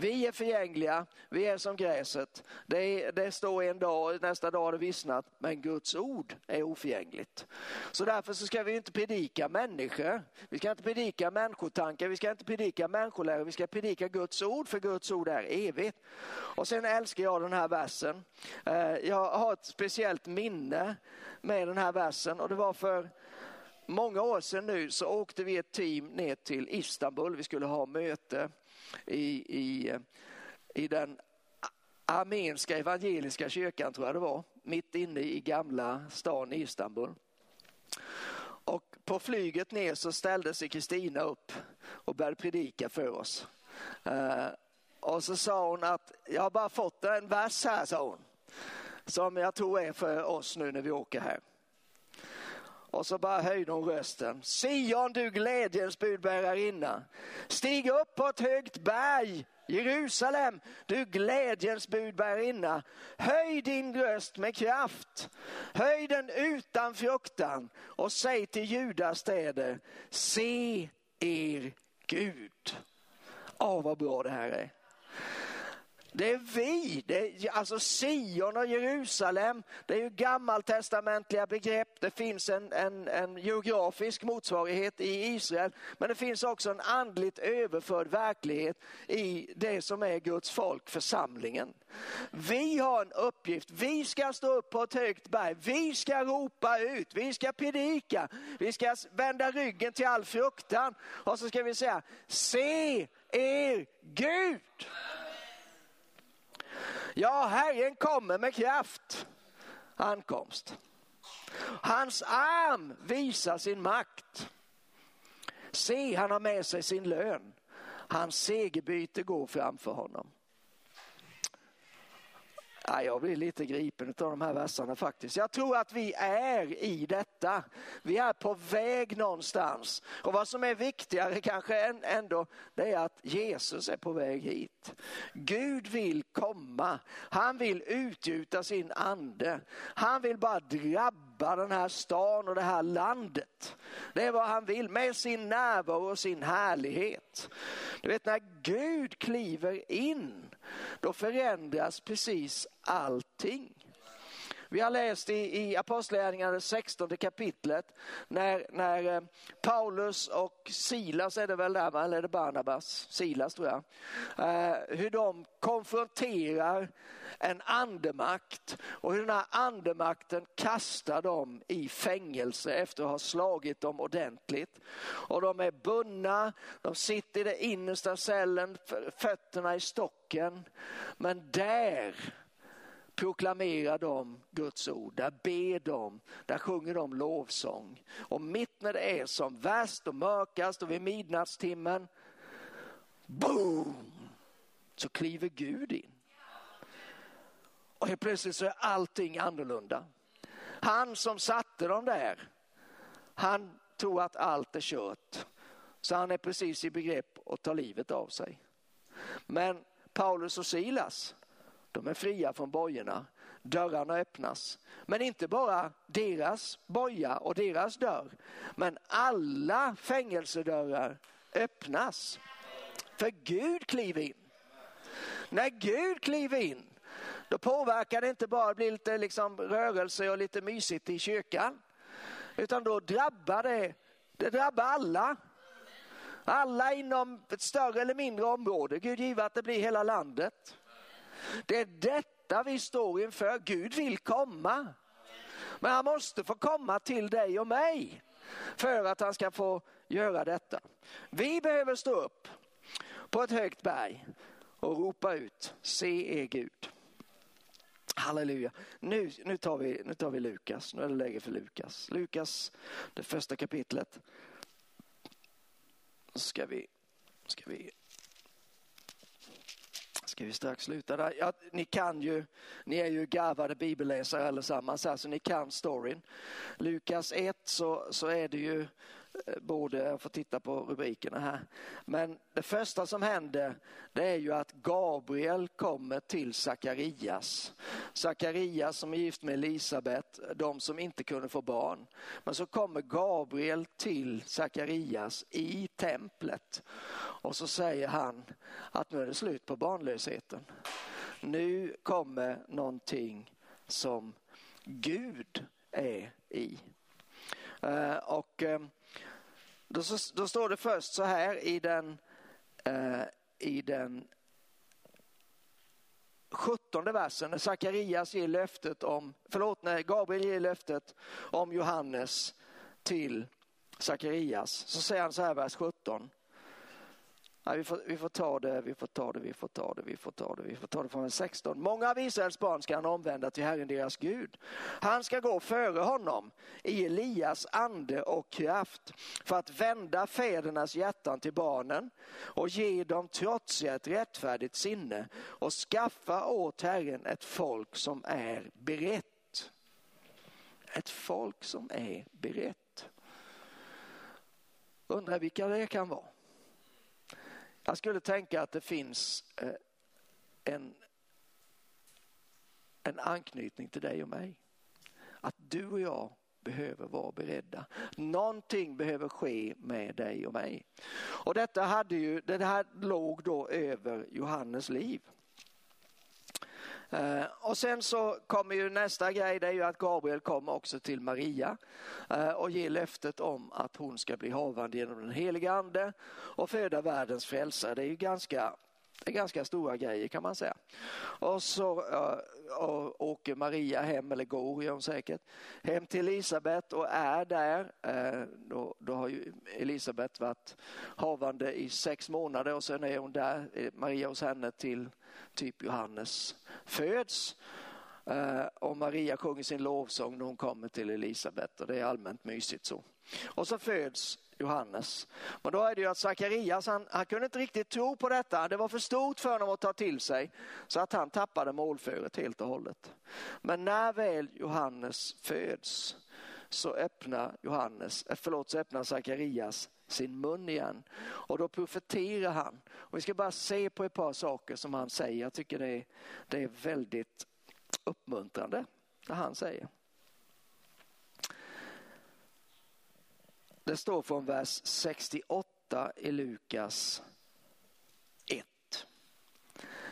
Vi är förgängliga, vi är som gräset. Det, det står en dag, nästa dag har det vissnat, men Guds ord är oförgängligt. Så därför så ska vi inte predika människor. Vi ska inte predika människotankar, vi ska inte predika människolära, vi ska predika Guds ord, för Guds ord är evigt. Och sen älskar jag den här versen. Eh, jag har ett speciellt minne med den här versen och det var för många år sedan nu så åkte vi ett team ner till Istanbul. Vi skulle ha möte i, i, i den armenska evangeliska kyrkan tror jag det var, mitt inne i gamla stan i Istanbul. Och på flyget ner så ställde sig Kristina upp och började predika för oss. Eh, och så sa hon att jag har bara fått en vers här, sa hon. Som jag tror är för oss nu när vi åker här. Och så bara höjde hon rösten. Sion, du glädjens budbärarinna. Stig upp på ett högt berg, Jerusalem, du glädjens budbärarinna. Höj din röst med kraft. Höj den utan fruktan och säg till Judas städer, se er Gud. Åh, vad bra det här är. Det är vi, det är, alltså Sion och Jerusalem, det är ju gammaltestamentliga begrepp. Det finns en, en, en geografisk motsvarighet i Israel, men det finns också en andligt överförd verklighet i det som är Guds folk, församlingen. Vi har en uppgift, vi ska stå upp på ett högt berg, vi ska ropa ut, vi ska predika, vi ska vända ryggen till all fruktan och så ska vi säga, se er Gud. Ja, Herren kommer med kraft. Ankomst. Hans arm visar sin makt. Se, han har med sig sin lön. Hans segerbyte går framför honom. Ja, jag blir lite gripen av de här verserna faktiskt. Jag tror att vi är i detta. Vi är på väg någonstans. Och vad som är viktigare kanske ändå, det är att Jesus är på väg hit. Gud vill komma. Han vill utgjuta sin ande. Han vill bara drabba den här stan och det här landet. Det är vad han vill med sin närvaro och sin härlighet. Du vet när Gud kliver in då förändras precis allting. Vi har läst i, i Apostlagärningarna 16 kapitlet när, när eh, Paulus och Silas, är det väl där, eller är det Barnabas? Silas tror jag. Eh, hur de konfronterar en andemakt och hur den här andemakten kastar dem i fängelse efter att ha slagit dem ordentligt. Och de är bundna, de sitter i den innersta cellen, fötterna i stocken. Men där proklamerar de Guds ord, där ber de, där sjunger de lovsång. Och mitt när det är som värst och mörkast och vid midnattstimmen, boom, så kliver Gud in. Och helt plötsligt så är allting annorlunda. Han som satte dem där, han tror att allt är kört. Så han är precis i begrepp att ta livet av sig. Men Paulus och Silas, de är fria från bojorna. Dörrarna öppnas. Men inte bara deras boja och deras dörr. Men alla fängelsedörrar öppnas. För Gud kliver in. När Gud kliver in, då påverkar det inte bara, blir lite liksom rörelse och lite mysigt i kyrkan. Utan då drabbar det, det drabbar alla. Alla inom ett större eller mindre område. Gud give att det blir hela landet. Det är detta vi står inför. Gud vill komma. Men han måste få komma till dig och mig för att han ska få göra detta. Vi behöver stå upp på ett högt berg och ropa ut, se er Gud. Halleluja. Nu, nu, tar vi, nu tar vi Lukas, nu är det läge för Lukas. Lukas, det första kapitlet. Ska vi, ska vi ska vi strax sluta där. Ja, ni kan ju, ni är ju garvade bibelläsare allesammans här så ni kan storyn. Lukas 1 så, så är det ju Eh, borde, jag får titta på rubrikerna här, men det första som händer det är ju att Gabriel kommer till Sakarias. Sakarias som är gift med Elisabet, de som inte kunde få barn. Men så kommer Gabriel till Sakarias i templet och så säger han att nu är det slut på barnlösheten. Nu kommer någonting som Gud är i. Eh, och eh, då, då, står det först så här i den, eh, i den 17 versen. När Sakarias ger löftet om, förlåt, när Gabriel ger löftet om Johannes till Sakarias. Så säger han så här vers 17 Nej, vi, får, vi får ta det, vi får ta det, vi får ta det, vi får ta det, vi får ta det från vers 16. Många av Israels barn ska han omvända till Herren deras Gud. Han ska gå före honom i Elias ande och kraft för att vända fädernas hjärtan till barnen och ge dem trotsiga ett rättfärdigt sinne och skaffa åt Herren ett folk som är berett. Ett folk som är berett. Undrar vilka det kan vara. Jag skulle tänka att det finns eh, en, en anknytning till dig och mig. Att du och jag behöver vara beredda. Någonting behöver ske med dig och mig. Och detta, hade ju, det här låg då över Johannes liv. Eh, och sen så kommer ju nästa grej, det är ju att Gabriel kommer också till Maria eh, och ger löftet om att hon ska bli havande genom den heliga ande och föda världens frälsare. Det är ju ganska, det är ganska stora grejer kan man säga. Och så eh, uh, åker Maria hem, eller går gör hon säkert, hem till Elisabet och är där. Eh, då, då har ju Elisabet varit havande i sex månader och sen är hon där, eh, Maria hos henne till typ Johannes föds. Uh, och Maria sjunger sin lovsång när hon kommer till Elisabet och det är allmänt mysigt så. Och så föds Johannes. Men då är det ju att Sakarias, han, han kunde inte riktigt tro på detta. Det var för stort för honom att ta till sig så att han tappade målföret helt och hållet. Men när väl Johannes föds så öppnar Johannes, eh, förlåt, så öppnar Sakarias sin mun igen. Och då profeterar han. Och vi ska bara se på ett par saker som han säger. Jag tycker det är, det är väldigt uppmuntrande det han säger. Det står från vers 68 i Lukas 1.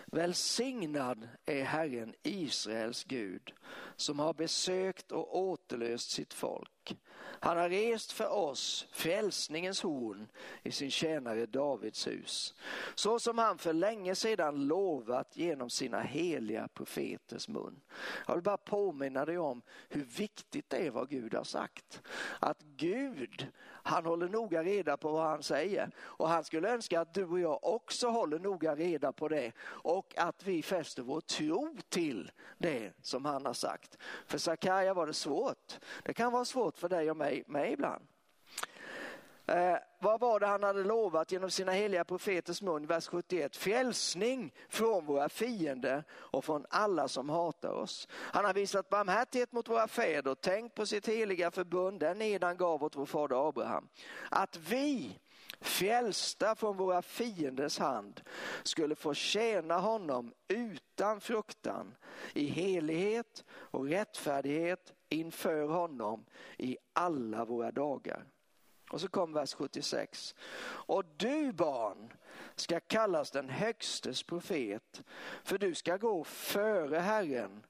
Välsignad är Herren Israels Gud som har besökt och återlöst sitt folk. Han har rest för oss frälsningens horn i sin tjänare Davids hus. Så som han för länge sedan lovat genom sina heliga profeters mun. Jag vill bara påminna dig om hur viktigt det är vad Gud har sagt. Att Gud, han håller noga reda på vad han säger. Och han skulle önska att du och jag också håller noga reda på det. Och att vi fäster vår tro till det som han har sagt. För Sakarja var det svårt. Det kan vara svårt för dig och mig, med ibland. Eh, vad var det han hade lovat genom sina heliga profeters mun? Vers 71. Frälsning från våra fiender och från alla som hatar oss. Han har visat barmhärtighet mot våra fäder och tänkt på sitt heliga förbund, den ed han gav åt vår fader Abraham. Att vi frälsta från våra fienders hand skulle få tjäna honom utan fruktan i helighet och rättfärdighet inför honom i alla våra dagar. Och så kom vers 76. Och du barn ska kallas den högstes profet, för du ska gå före Herren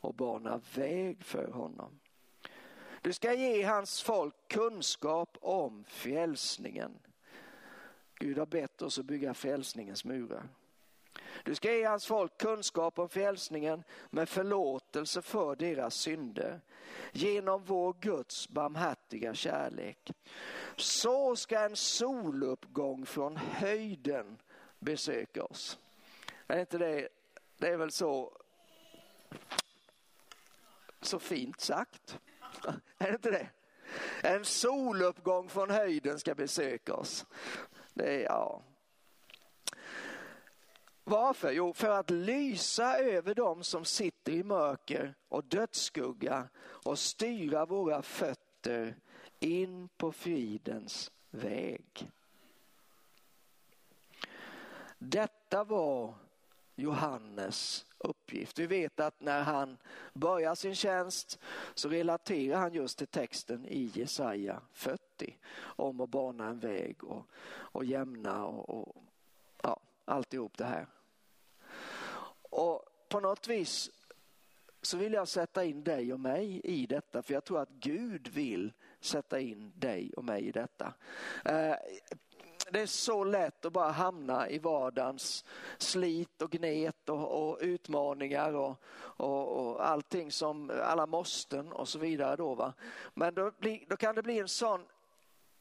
och bana väg för honom. Du ska ge hans folk kunskap om frälsningen. Gud har bett oss att bygga frälsningens murar. Du ska ge hans folk kunskap om frälsningen med förlåtelse för deras synder genom vår Guds barmhärtiga kärlek. Så ska en soluppgång från höjden besöka oss. Är inte det, det är väl så, så fint sagt? Är det inte det? En soluppgång från höjden ska besöka oss. Det är, ja, varför? Jo, för att lysa över dem som sitter i mörker och dödsskugga och styra våra fötter in på fridens väg. Detta var Johannes uppgift. Vi vet att när han börjar sin tjänst så relaterar han just till texten i Jesaja 40 om att bana en väg och, och jämna och, och alltihop det här. Och på något vis så vill jag sätta in dig och mig i detta för jag tror att Gud vill sätta in dig och mig i detta. Eh, det är så lätt att bara hamna i vardagens slit och gnet och, och utmaningar och, och, och, allting som alla måsten och så vidare. Då, va? Men då, bli, då kan det bli en sån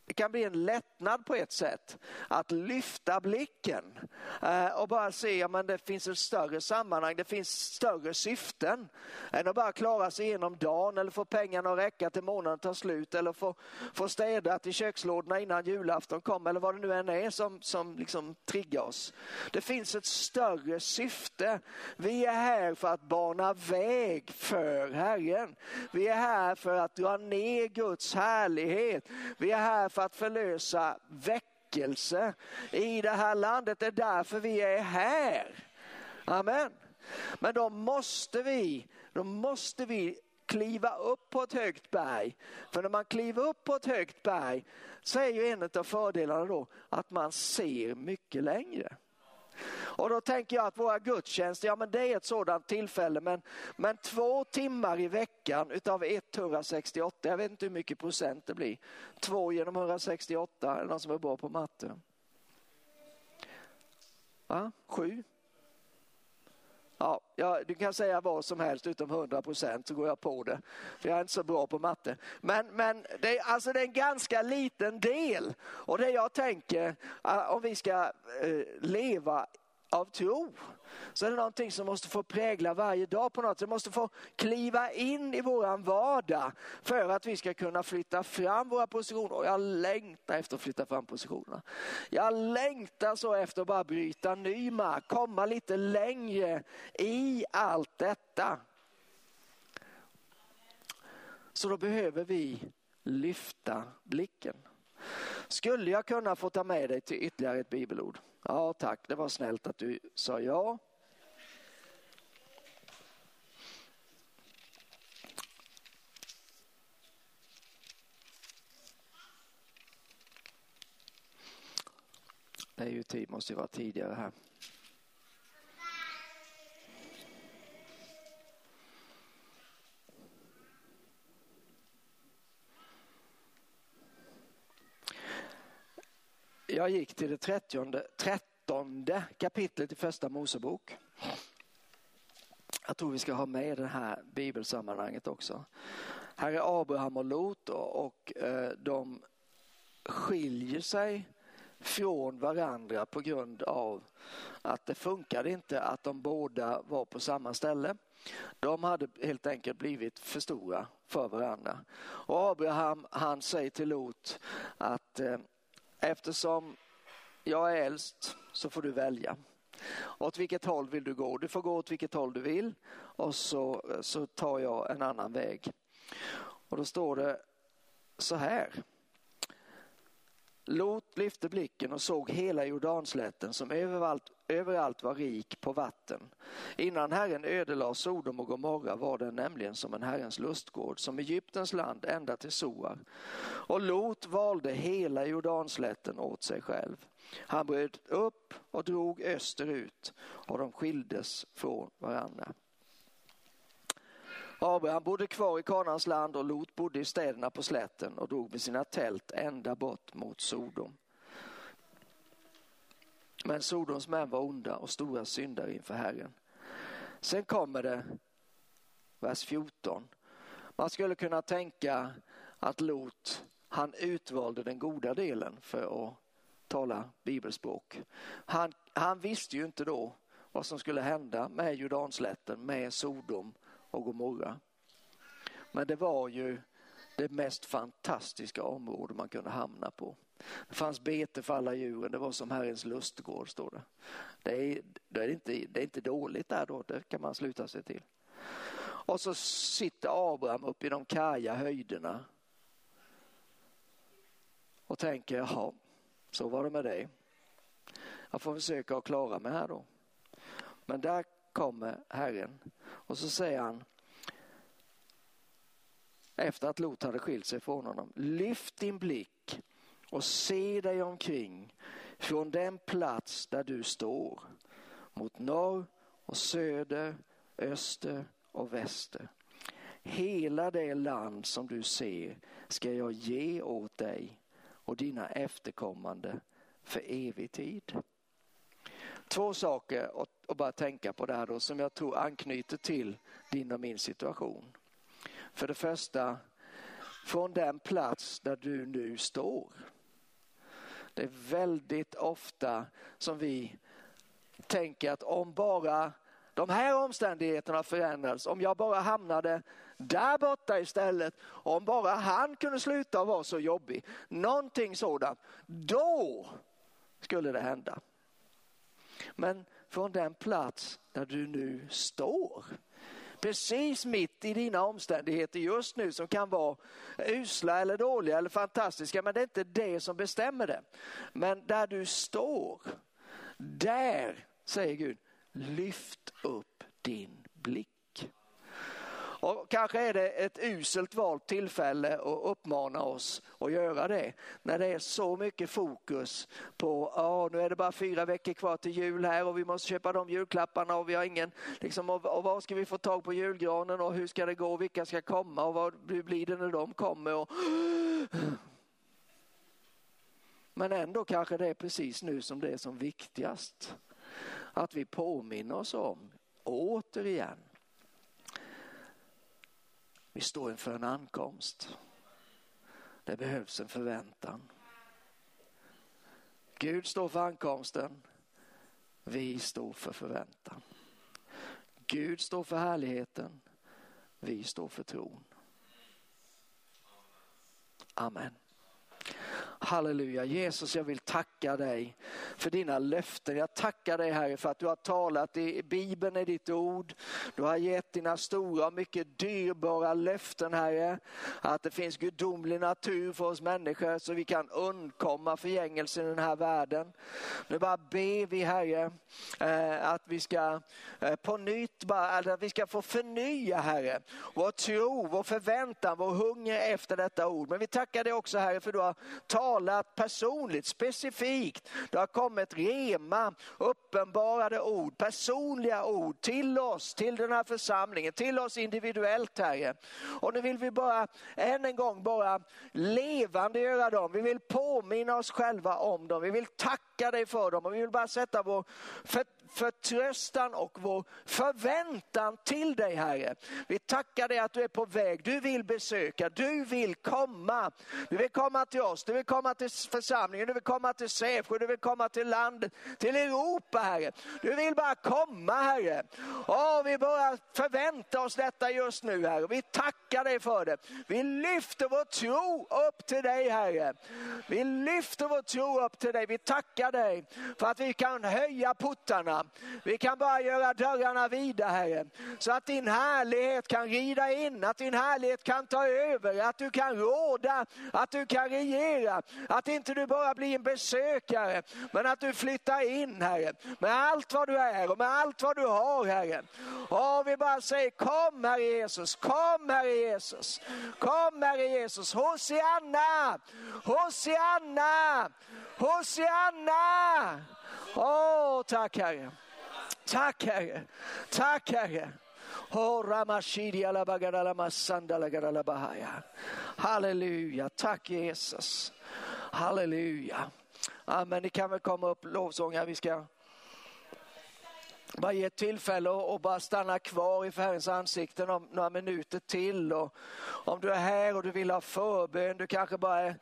det kan bli en lättnad på ett sätt att lyfta blicken eh, och bara se att ja, det finns ett större sammanhang, det finns större syften än att bara klara sig igenom dagen eller få pengarna att räcka till månaden tar slut eller få, få städa till kökslådorna innan julafton kommer eller vad det nu än är som, som liksom triggar oss. Det finns ett större syfte. Vi är här för att bana väg för Herren. Vi är här för att dra ner Guds härlighet. Vi är här för att förlösa väckelse i det här landet. Det är därför vi är här. Amen. Men då måste vi, då måste vi kliva upp på ett högt berg. För när man kliver upp på ett högt berg så är ju en av fördelarna då att man ser mycket längre. Och då tänker jag att våra gudstjänster, ja men det är ett sådant tillfälle, men, men två timmar i veckan utav 168, jag vet inte hur mycket procent det blir. Två genom 168, är det någon som är bra på matte? Va? Sju? Ja, ja, du kan säga vad som helst utom 100 procent så går jag på det. För jag är inte så bra på matte. Men, men det, är, alltså det är en ganska liten del. Och det jag tänker, eh, om vi ska eh, leva av tro så är det någonting som måste få prägla varje dag på något. Det måste få kliva in i våran vardag för att vi ska kunna flytta fram våra positioner. Och jag längtar efter att flytta fram positionerna. Jag längtar så efter att bara bryta ny mark, komma lite längre i allt detta. Så då behöver vi lyfta blicken. Skulle jag kunna få ta med dig till ytterligare ett bibelord? Ja tack, det var snällt att du sa ja. Det är ju tid, måste ju vara tidigare här. Jag gick till det trettionde, trettonde kapitlet i första Mosebok. Jag tror vi ska ha med det här bibelsammanhanget också. Här är Abraham och Lot och, och eh, de skiljer sig från varandra på grund av att det funkade inte att de båda var på samma ställe. De hade helt enkelt blivit för stora för varandra. Och Abraham han säger till Lot att eh, eftersom jag är äldst så får du välja. Åt vilket håll vill du gå? Du får gå åt vilket håll du vill och så, så tar jag en annan väg. Och då står det så här. Lot lyfte blicken och såg hela Jordanslätten som överallt, överallt var rik på vatten. Innan Herren ödelade Sodom och Gomorra var den nämligen som en Herrens lustgård, som Egyptens land ända till Soar. Och Lot valde hela Jordanslätten åt sig själv. Han bröt upp och drog österut och de skildes från varandra. Abraham bodde kvar i Kanans land och Lot bodde i städerna på slätten och drog med sina tält ända bort mot Sodom. Men Sodoms män var onda och stora syndare inför Herren. Sen kommer det vers 14. Man skulle kunna tänka att Lot, han utvalde den goda delen för att tala bibelspråk. Han, han visste ju inte då vad som skulle hända med Jordanslätten, med Sodom och Gomorra. Men det var ju det mest fantastiska område man kunde hamna på. Det fanns bete för alla djuren, det var som Herrens lustgård står det. Det är, det är, inte, det är inte dåligt där då, det kan man sluta sig till. Och så sitter Abraham uppe i de karga höjderna och tänker, jaha, så var det med dig. Jag får försöka att klara mig här då. Men där kommer Herren och så säger han efter att Lot hade skilt sig från honom. Lyft din blick och se dig omkring från den plats där du står mot norr och söder, öster och väster. Hela det land som du ser ska jag ge åt dig och dina efterkommande för evig tid. Två saker att och bara tänka på där då som jag tror anknyter till din och min situation. För det första, från den plats där du nu står. Det är väldigt ofta som vi tänker att om bara de här omständigheterna förändrades, om jag bara hamnade där borta istället, om bara han kunde sluta vara så jobbig, någonting sådant, då skulle det hända. Men från den plats där du nu står, precis mitt i dina omständigheter just nu som kan vara usla eller dåliga eller fantastiska, men det är inte det som bestämmer det. Men där du står, där säger Gud, lyft upp din blick. Och kanske är det ett uselt valt tillfälle att uppmana oss att göra det. När det är så mycket fokus på, ja nu är det bara fyra veckor kvar till jul här och vi måste köpa de julklapparna och vi har ingen, liksom, och, och var ska vi få tag på julgranen och hur ska det gå, vilka ska komma och vad blir det när de kommer. Och... Men ändå kanske det är precis nu som det är som viktigast. Att vi påminner oss om, återigen, vi står inför en ankomst. Det behövs en förväntan. Gud står för ankomsten. Vi står för förväntan. Gud står för härligheten. Vi står för tron. Amen. Halleluja. Jesus, jag vill tacka dig för dina löften. Jag tackar dig Herre för att du har talat i Bibeln är ditt ord. Du har gett dina stora och mycket dyrbara löften Herre. Att det finns gudomlig natur för oss människor så vi kan undkomma förgängelsen i den här världen. Nu bara ber vi Herre eh, att vi ska eh, på nytt bara, att vi ska få förnya Herre vår tro, vår förväntan, vår hunger efter detta ord. Men vi tackar dig också Herre för du har talat personligt, specifikt. Det har kommit rema, uppenbarade ord, personliga ord till oss, till den här församlingen, till oss individuellt Herre. Och nu vill vi bara än en gång bara levandegöra dem. Vi vill påminna oss själva om dem. Vi vill tacka dig för dem och vi vill bara sätta vår för förtröstan och vår förväntan till dig Herre. Vi tackar dig att du är på väg, du vill besöka, du vill komma. Du vill komma till oss, du vill komma till församlingen, du vill komma till Sävsjö, du vill komma till landet, till Europa Herre. Du vill bara komma Herre. Åh, vi bara förväntar oss detta just nu Herre. Vi tackar dig för det. Vi lyfter vår tro upp till dig Herre. Vi lyfter vår tro upp till dig. Vi tackar dig för att vi kan höja vi kan bara göra dörrarna vida Herre. Så att din härlighet kan rida in, att din härlighet kan ta över, att du kan råda, att du kan regera. Att inte du bara blir en besökare, men att du flyttar in Herre. Med allt vad du är och med allt vad du har Herre. Och vi bara säger kom Herre Jesus, kom Herre Jesus, kom Herre Jesus. Hosianna, Hosianna, Hosianna. Åh, oh, tack Herre. Tack Herre. Tack Herre. Halleluja, tack Jesus. Halleluja. Amen, ni kan väl komma upp lovsångare, vi ska bara ge ett tillfälle och bara stanna kvar i Herrens ansikte några minuter till. Och om du är här och du vill ha förbön, du kanske bara är,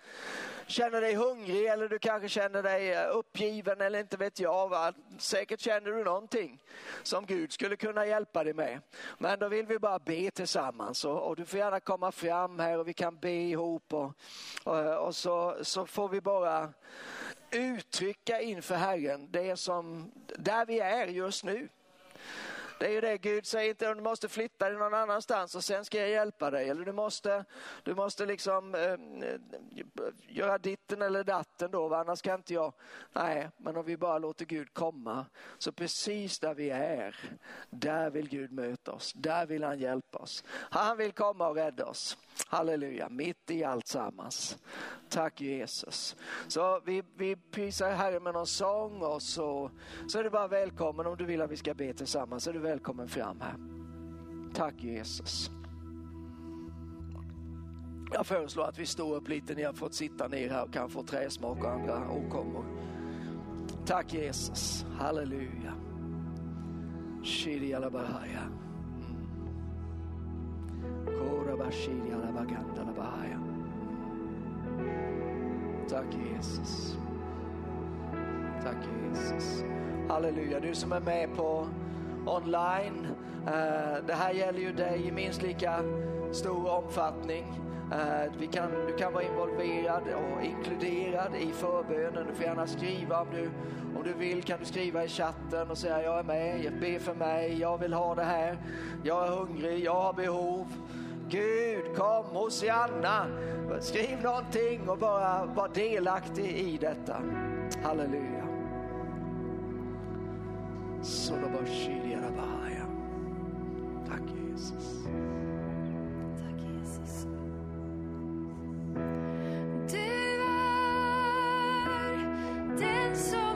känner dig hungrig eller du kanske känner dig eh, uppgiven eller inte vet jag. Va? Säkert känner du någonting som Gud skulle kunna hjälpa dig med. Men då vill vi bara be tillsammans och, och du får gärna komma fram här och vi kan be ihop och, och, och så, så får vi bara uttrycka inför Herren det som, där vi är just nu. Det är ju det Gud säger inte du måste flytta dig någon annanstans och sen ska jag hjälpa dig. Eller du måste, du måste liksom eh, göra ditten eller datten då, annars kan inte jag. Nej, men om vi bara låter Gud komma. Så precis där vi är, där vill Gud möta oss. Där vill han hjälpa oss. Han vill komma och rädda oss. Halleluja, mitt i allt sammans. Tack Jesus. Så vi, vi prisar Herren med någon sång och så, så är du bara välkommen om du vill att vi ska be tillsammans. Så är du välkommen fram här. Tack Jesus. Jag föreslår att vi står upp lite, ni har fått sitta ner här och kan få träsmak och andra åkommor. Tack Jesus, halleluja. Shiri Tack Jesus. Tack Jesus. Halleluja, du som är med på online. Eh, det här gäller ju dig i minst lika stor omfattning. Eh, kan, du kan vara involverad och inkluderad i förbönen. Du får gärna skriva om du, om du vill kan du skriva i chatten och säga jag är med, be för mig, jag vill ha det här, jag är hungrig, jag har behov. Gud kom Hosianna. Skriv någonting och bara var delaktig i detta. Halleluja. Tack Jesus. Tack Jesus. Du är den som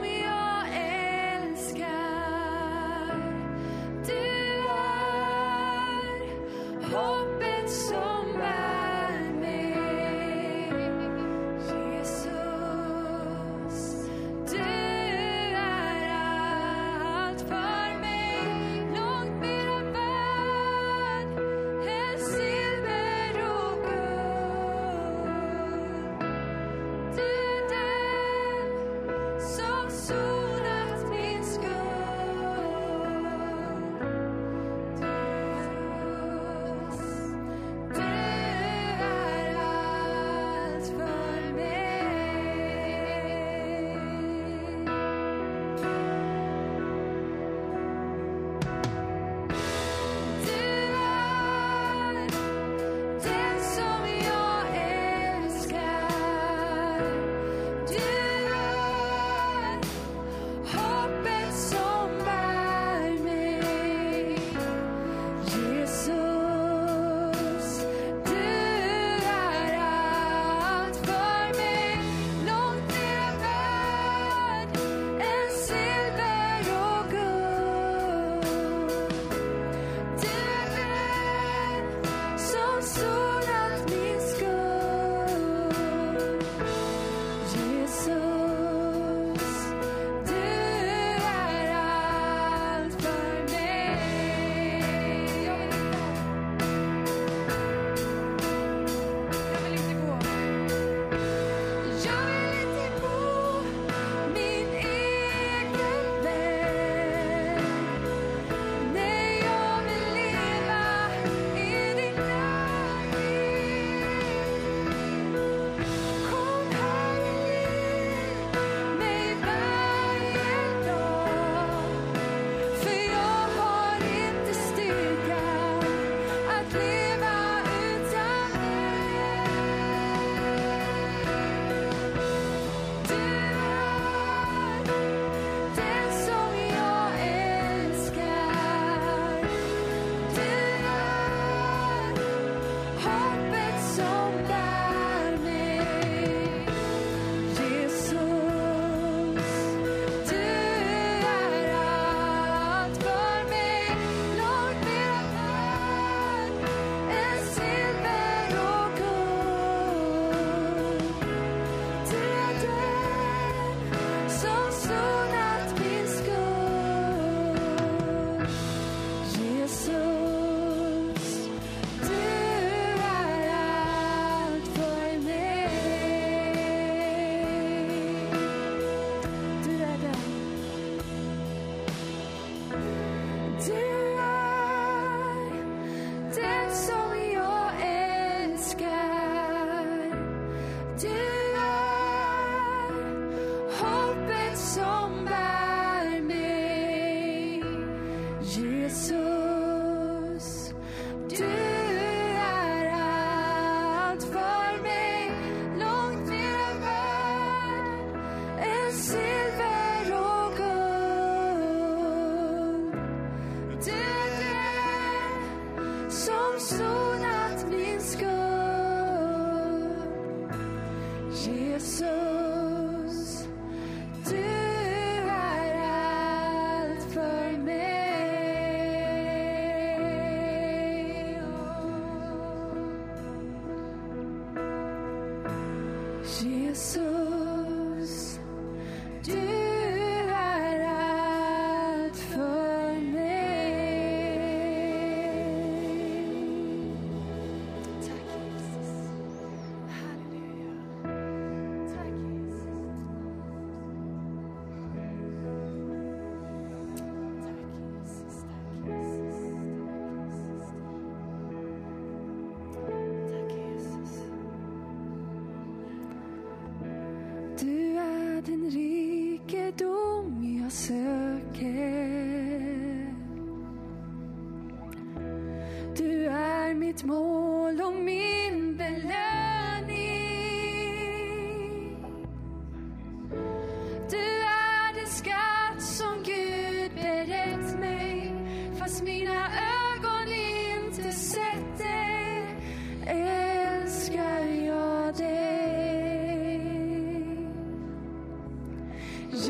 Jesus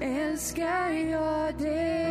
älskar jag dig.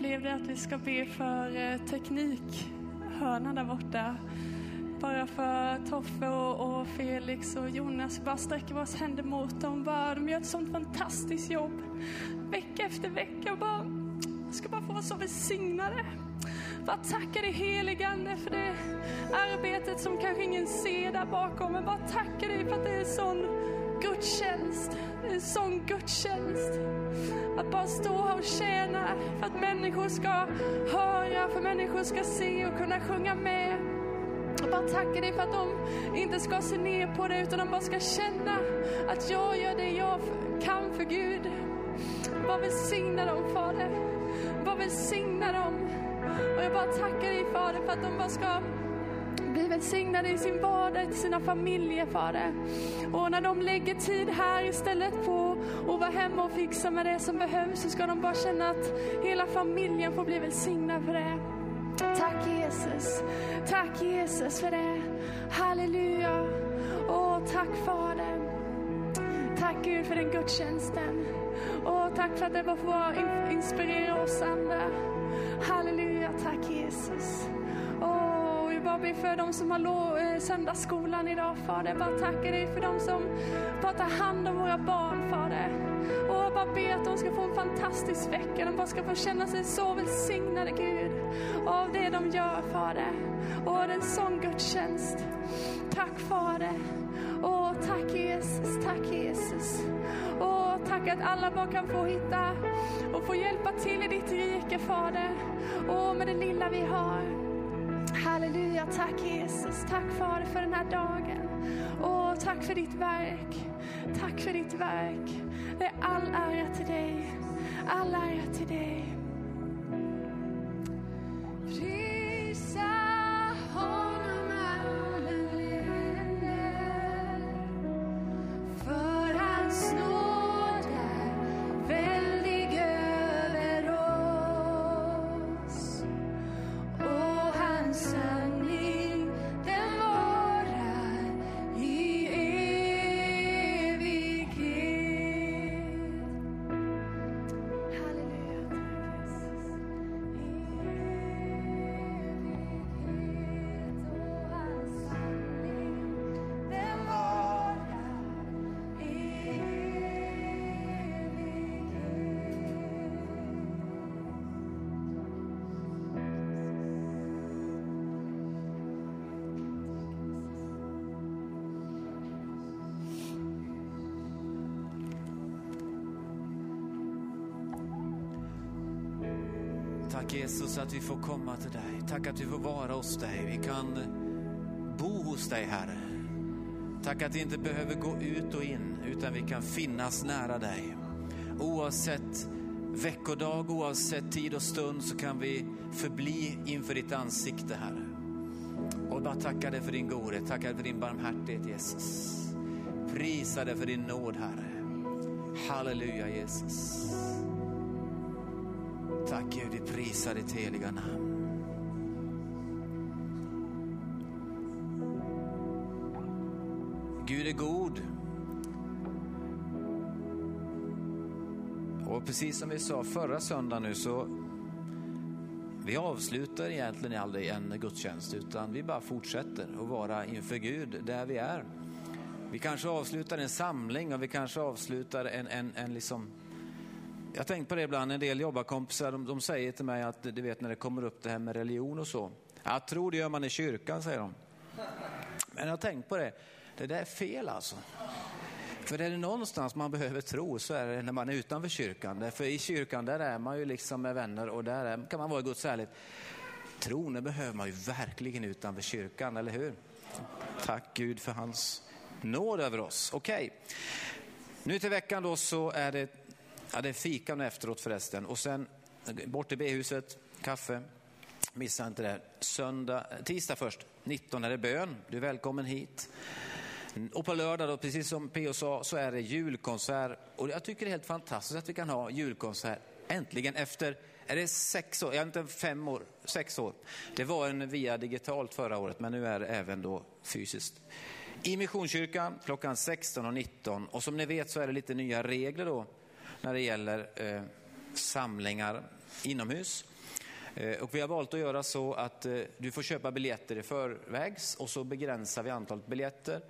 blev det att vi ska be för eh, teknikhörnan där borta. Bara för Toffe och, och Felix och Jonas. Vi Bara sträcker våra händer mot dem. Bara, de gör ett sånt fantastiskt jobb. Vecka efter vecka. Och bara, ska bara få vara så välsignade. Bara tacka dig heligande för det arbetet som kanske ingen ser där bakom. Men bara tacka dig för att det är en sån gudstjänst en sån gudstjänst. Att bara stå här och tjäna för att människor ska höra, för att människor ska se och kunna sjunga med. Jag bara tackar dig för att de inte ska se ner på det utan de bara ska känna att jag gör det jag kan för Gud. Bara välsigna dem Fader. Bara välsigna dem. Och jag bara tackar dig Fader för att de bara ska välsignade i sin vardag, till sina familjer Fader. Och när de lägger tid här istället på att vara hemma och fixa med det som behövs så ska de bara känna att hela familjen får bli välsignad för det. Tack Jesus. Tack Jesus för det. Halleluja. Åh, tack Fader. Tack Gud för den gudstjänsten. Åh, tack för att det bara får inspirera oss andra. Halleluja, tack Jesus jag ber för de som har eh, söndagsskolan idag Fader. Bara tackar dig för de som bara tar hand om våra barn Fader. Och jag bara ber att de ska få en fantastisk vecka. De bara ska få känna sig så välsignade Gud. Av det de gör Fader. Och det är en sån gudstjänst. Tack Fader. Åh, tack Jesus, tack Jesus. Åh, tack att alla bara kan få hitta och få hjälpa till i ditt rike Fader. Åh, med det lilla vi har. Halleluja, tack Jesus. Tack Fader för den här dagen. Åh, tack för ditt verk. Tack för ditt verk. Det är all ära till dig. All ära till dig. Jesus att vi får komma till dig. Tack att vi får vara hos dig. Vi kan bo hos dig Herre. Tack att vi inte behöver gå ut och in utan vi kan finnas nära dig. Oavsett veckodag, oavsett tid och stund så kan vi förbli inför ditt ansikte Herre. Och bara tacka dig för din godhet, tacka dig för din barmhärtighet Jesus. Prisa dig för din nåd Herre. Halleluja Jesus. Gud, vi prisar ditt heliga namn. Gud är god. Och precis som vi sa förra söndagen nu så vi avslutar egentligen aldrig en gudstjänst utan vi bara fortsätter att vara inför Gud där vi är. Vi kanske avslutar en samling och vi kanske avslutar en, en, en liksom jag har tänkt på det ibland, en del jobbarkompisar de, de säger till mig att du vet när det kommer upp det här med religion och så. Jag tror det gör man i kyrkan säger de. Men jag har tänkt på det, det där är fel alltså. För är det någonstans man behöver tro så är det när man är utanför kyrkan. Därför i kyrkan där är man ju liksom med vänner och där är, kan man vara i Guds ärlighet. Tron behöver man ju verkligen utanför kyrkan, eller hur? Tack Gud för hans nåd över oss. Okej, nu till veckan då så är det, ja, det är fika nu efteråt förresten. Och sen bort till B-huset, kaffe. Missa inte det. Söndag, eh, tisdag först, 19 är det bön. Du är välkommen hit. Mm, och på lördag, då, precis som P.O. sa, så är det julkonsert. Och jag tycker det är helt fantastiskt att vi kan ha julkonsert äntligen efter, är det sex år, jag inte fem år, sex år. Det var en via digitalt förra året, men nu är det även då fysiskt. I Missionskyrkan klockan 16 och 19. Och som ni vet så är det lite nya regler då när det gäller eh, samlingar inomhus. Eh, Och vi har valt att göra så att eh, du får köpa biljetter i förvägs och så begränsar vi antalet biljetter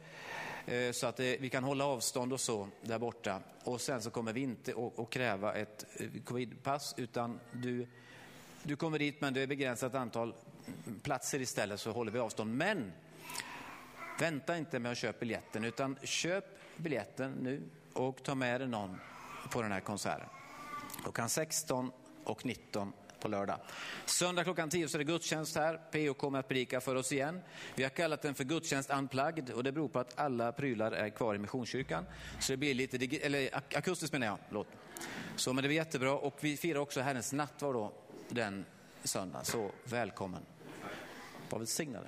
eh, så att eh, vi kan hålla avstånd och så där borta. Och sen så kommer vi inte att att kräva ett eh, covidpass utan du, du kommer dit men det är begränsat antal platser istället så håller vi avstånd. Men Vänta inte med att köpa biljetten utan köp biljetten nu och ta med dig någon på den här konserten. Klockan 16 och 19 på lördag. Söndag klockan 10 så är det gudstjänst här. PO kommer att predika för oss igen. Vi har kallat den för gudstjänst unplugged och det beror på att alla prylar är kvar i Missionskyrkan. Så det blir lite, digi- eller ak- akustiskt menar jag, låt. Så men det blir jättebra och vi firar också Herrens nattvard då den söndagen. Så välkommen. Var välsignade.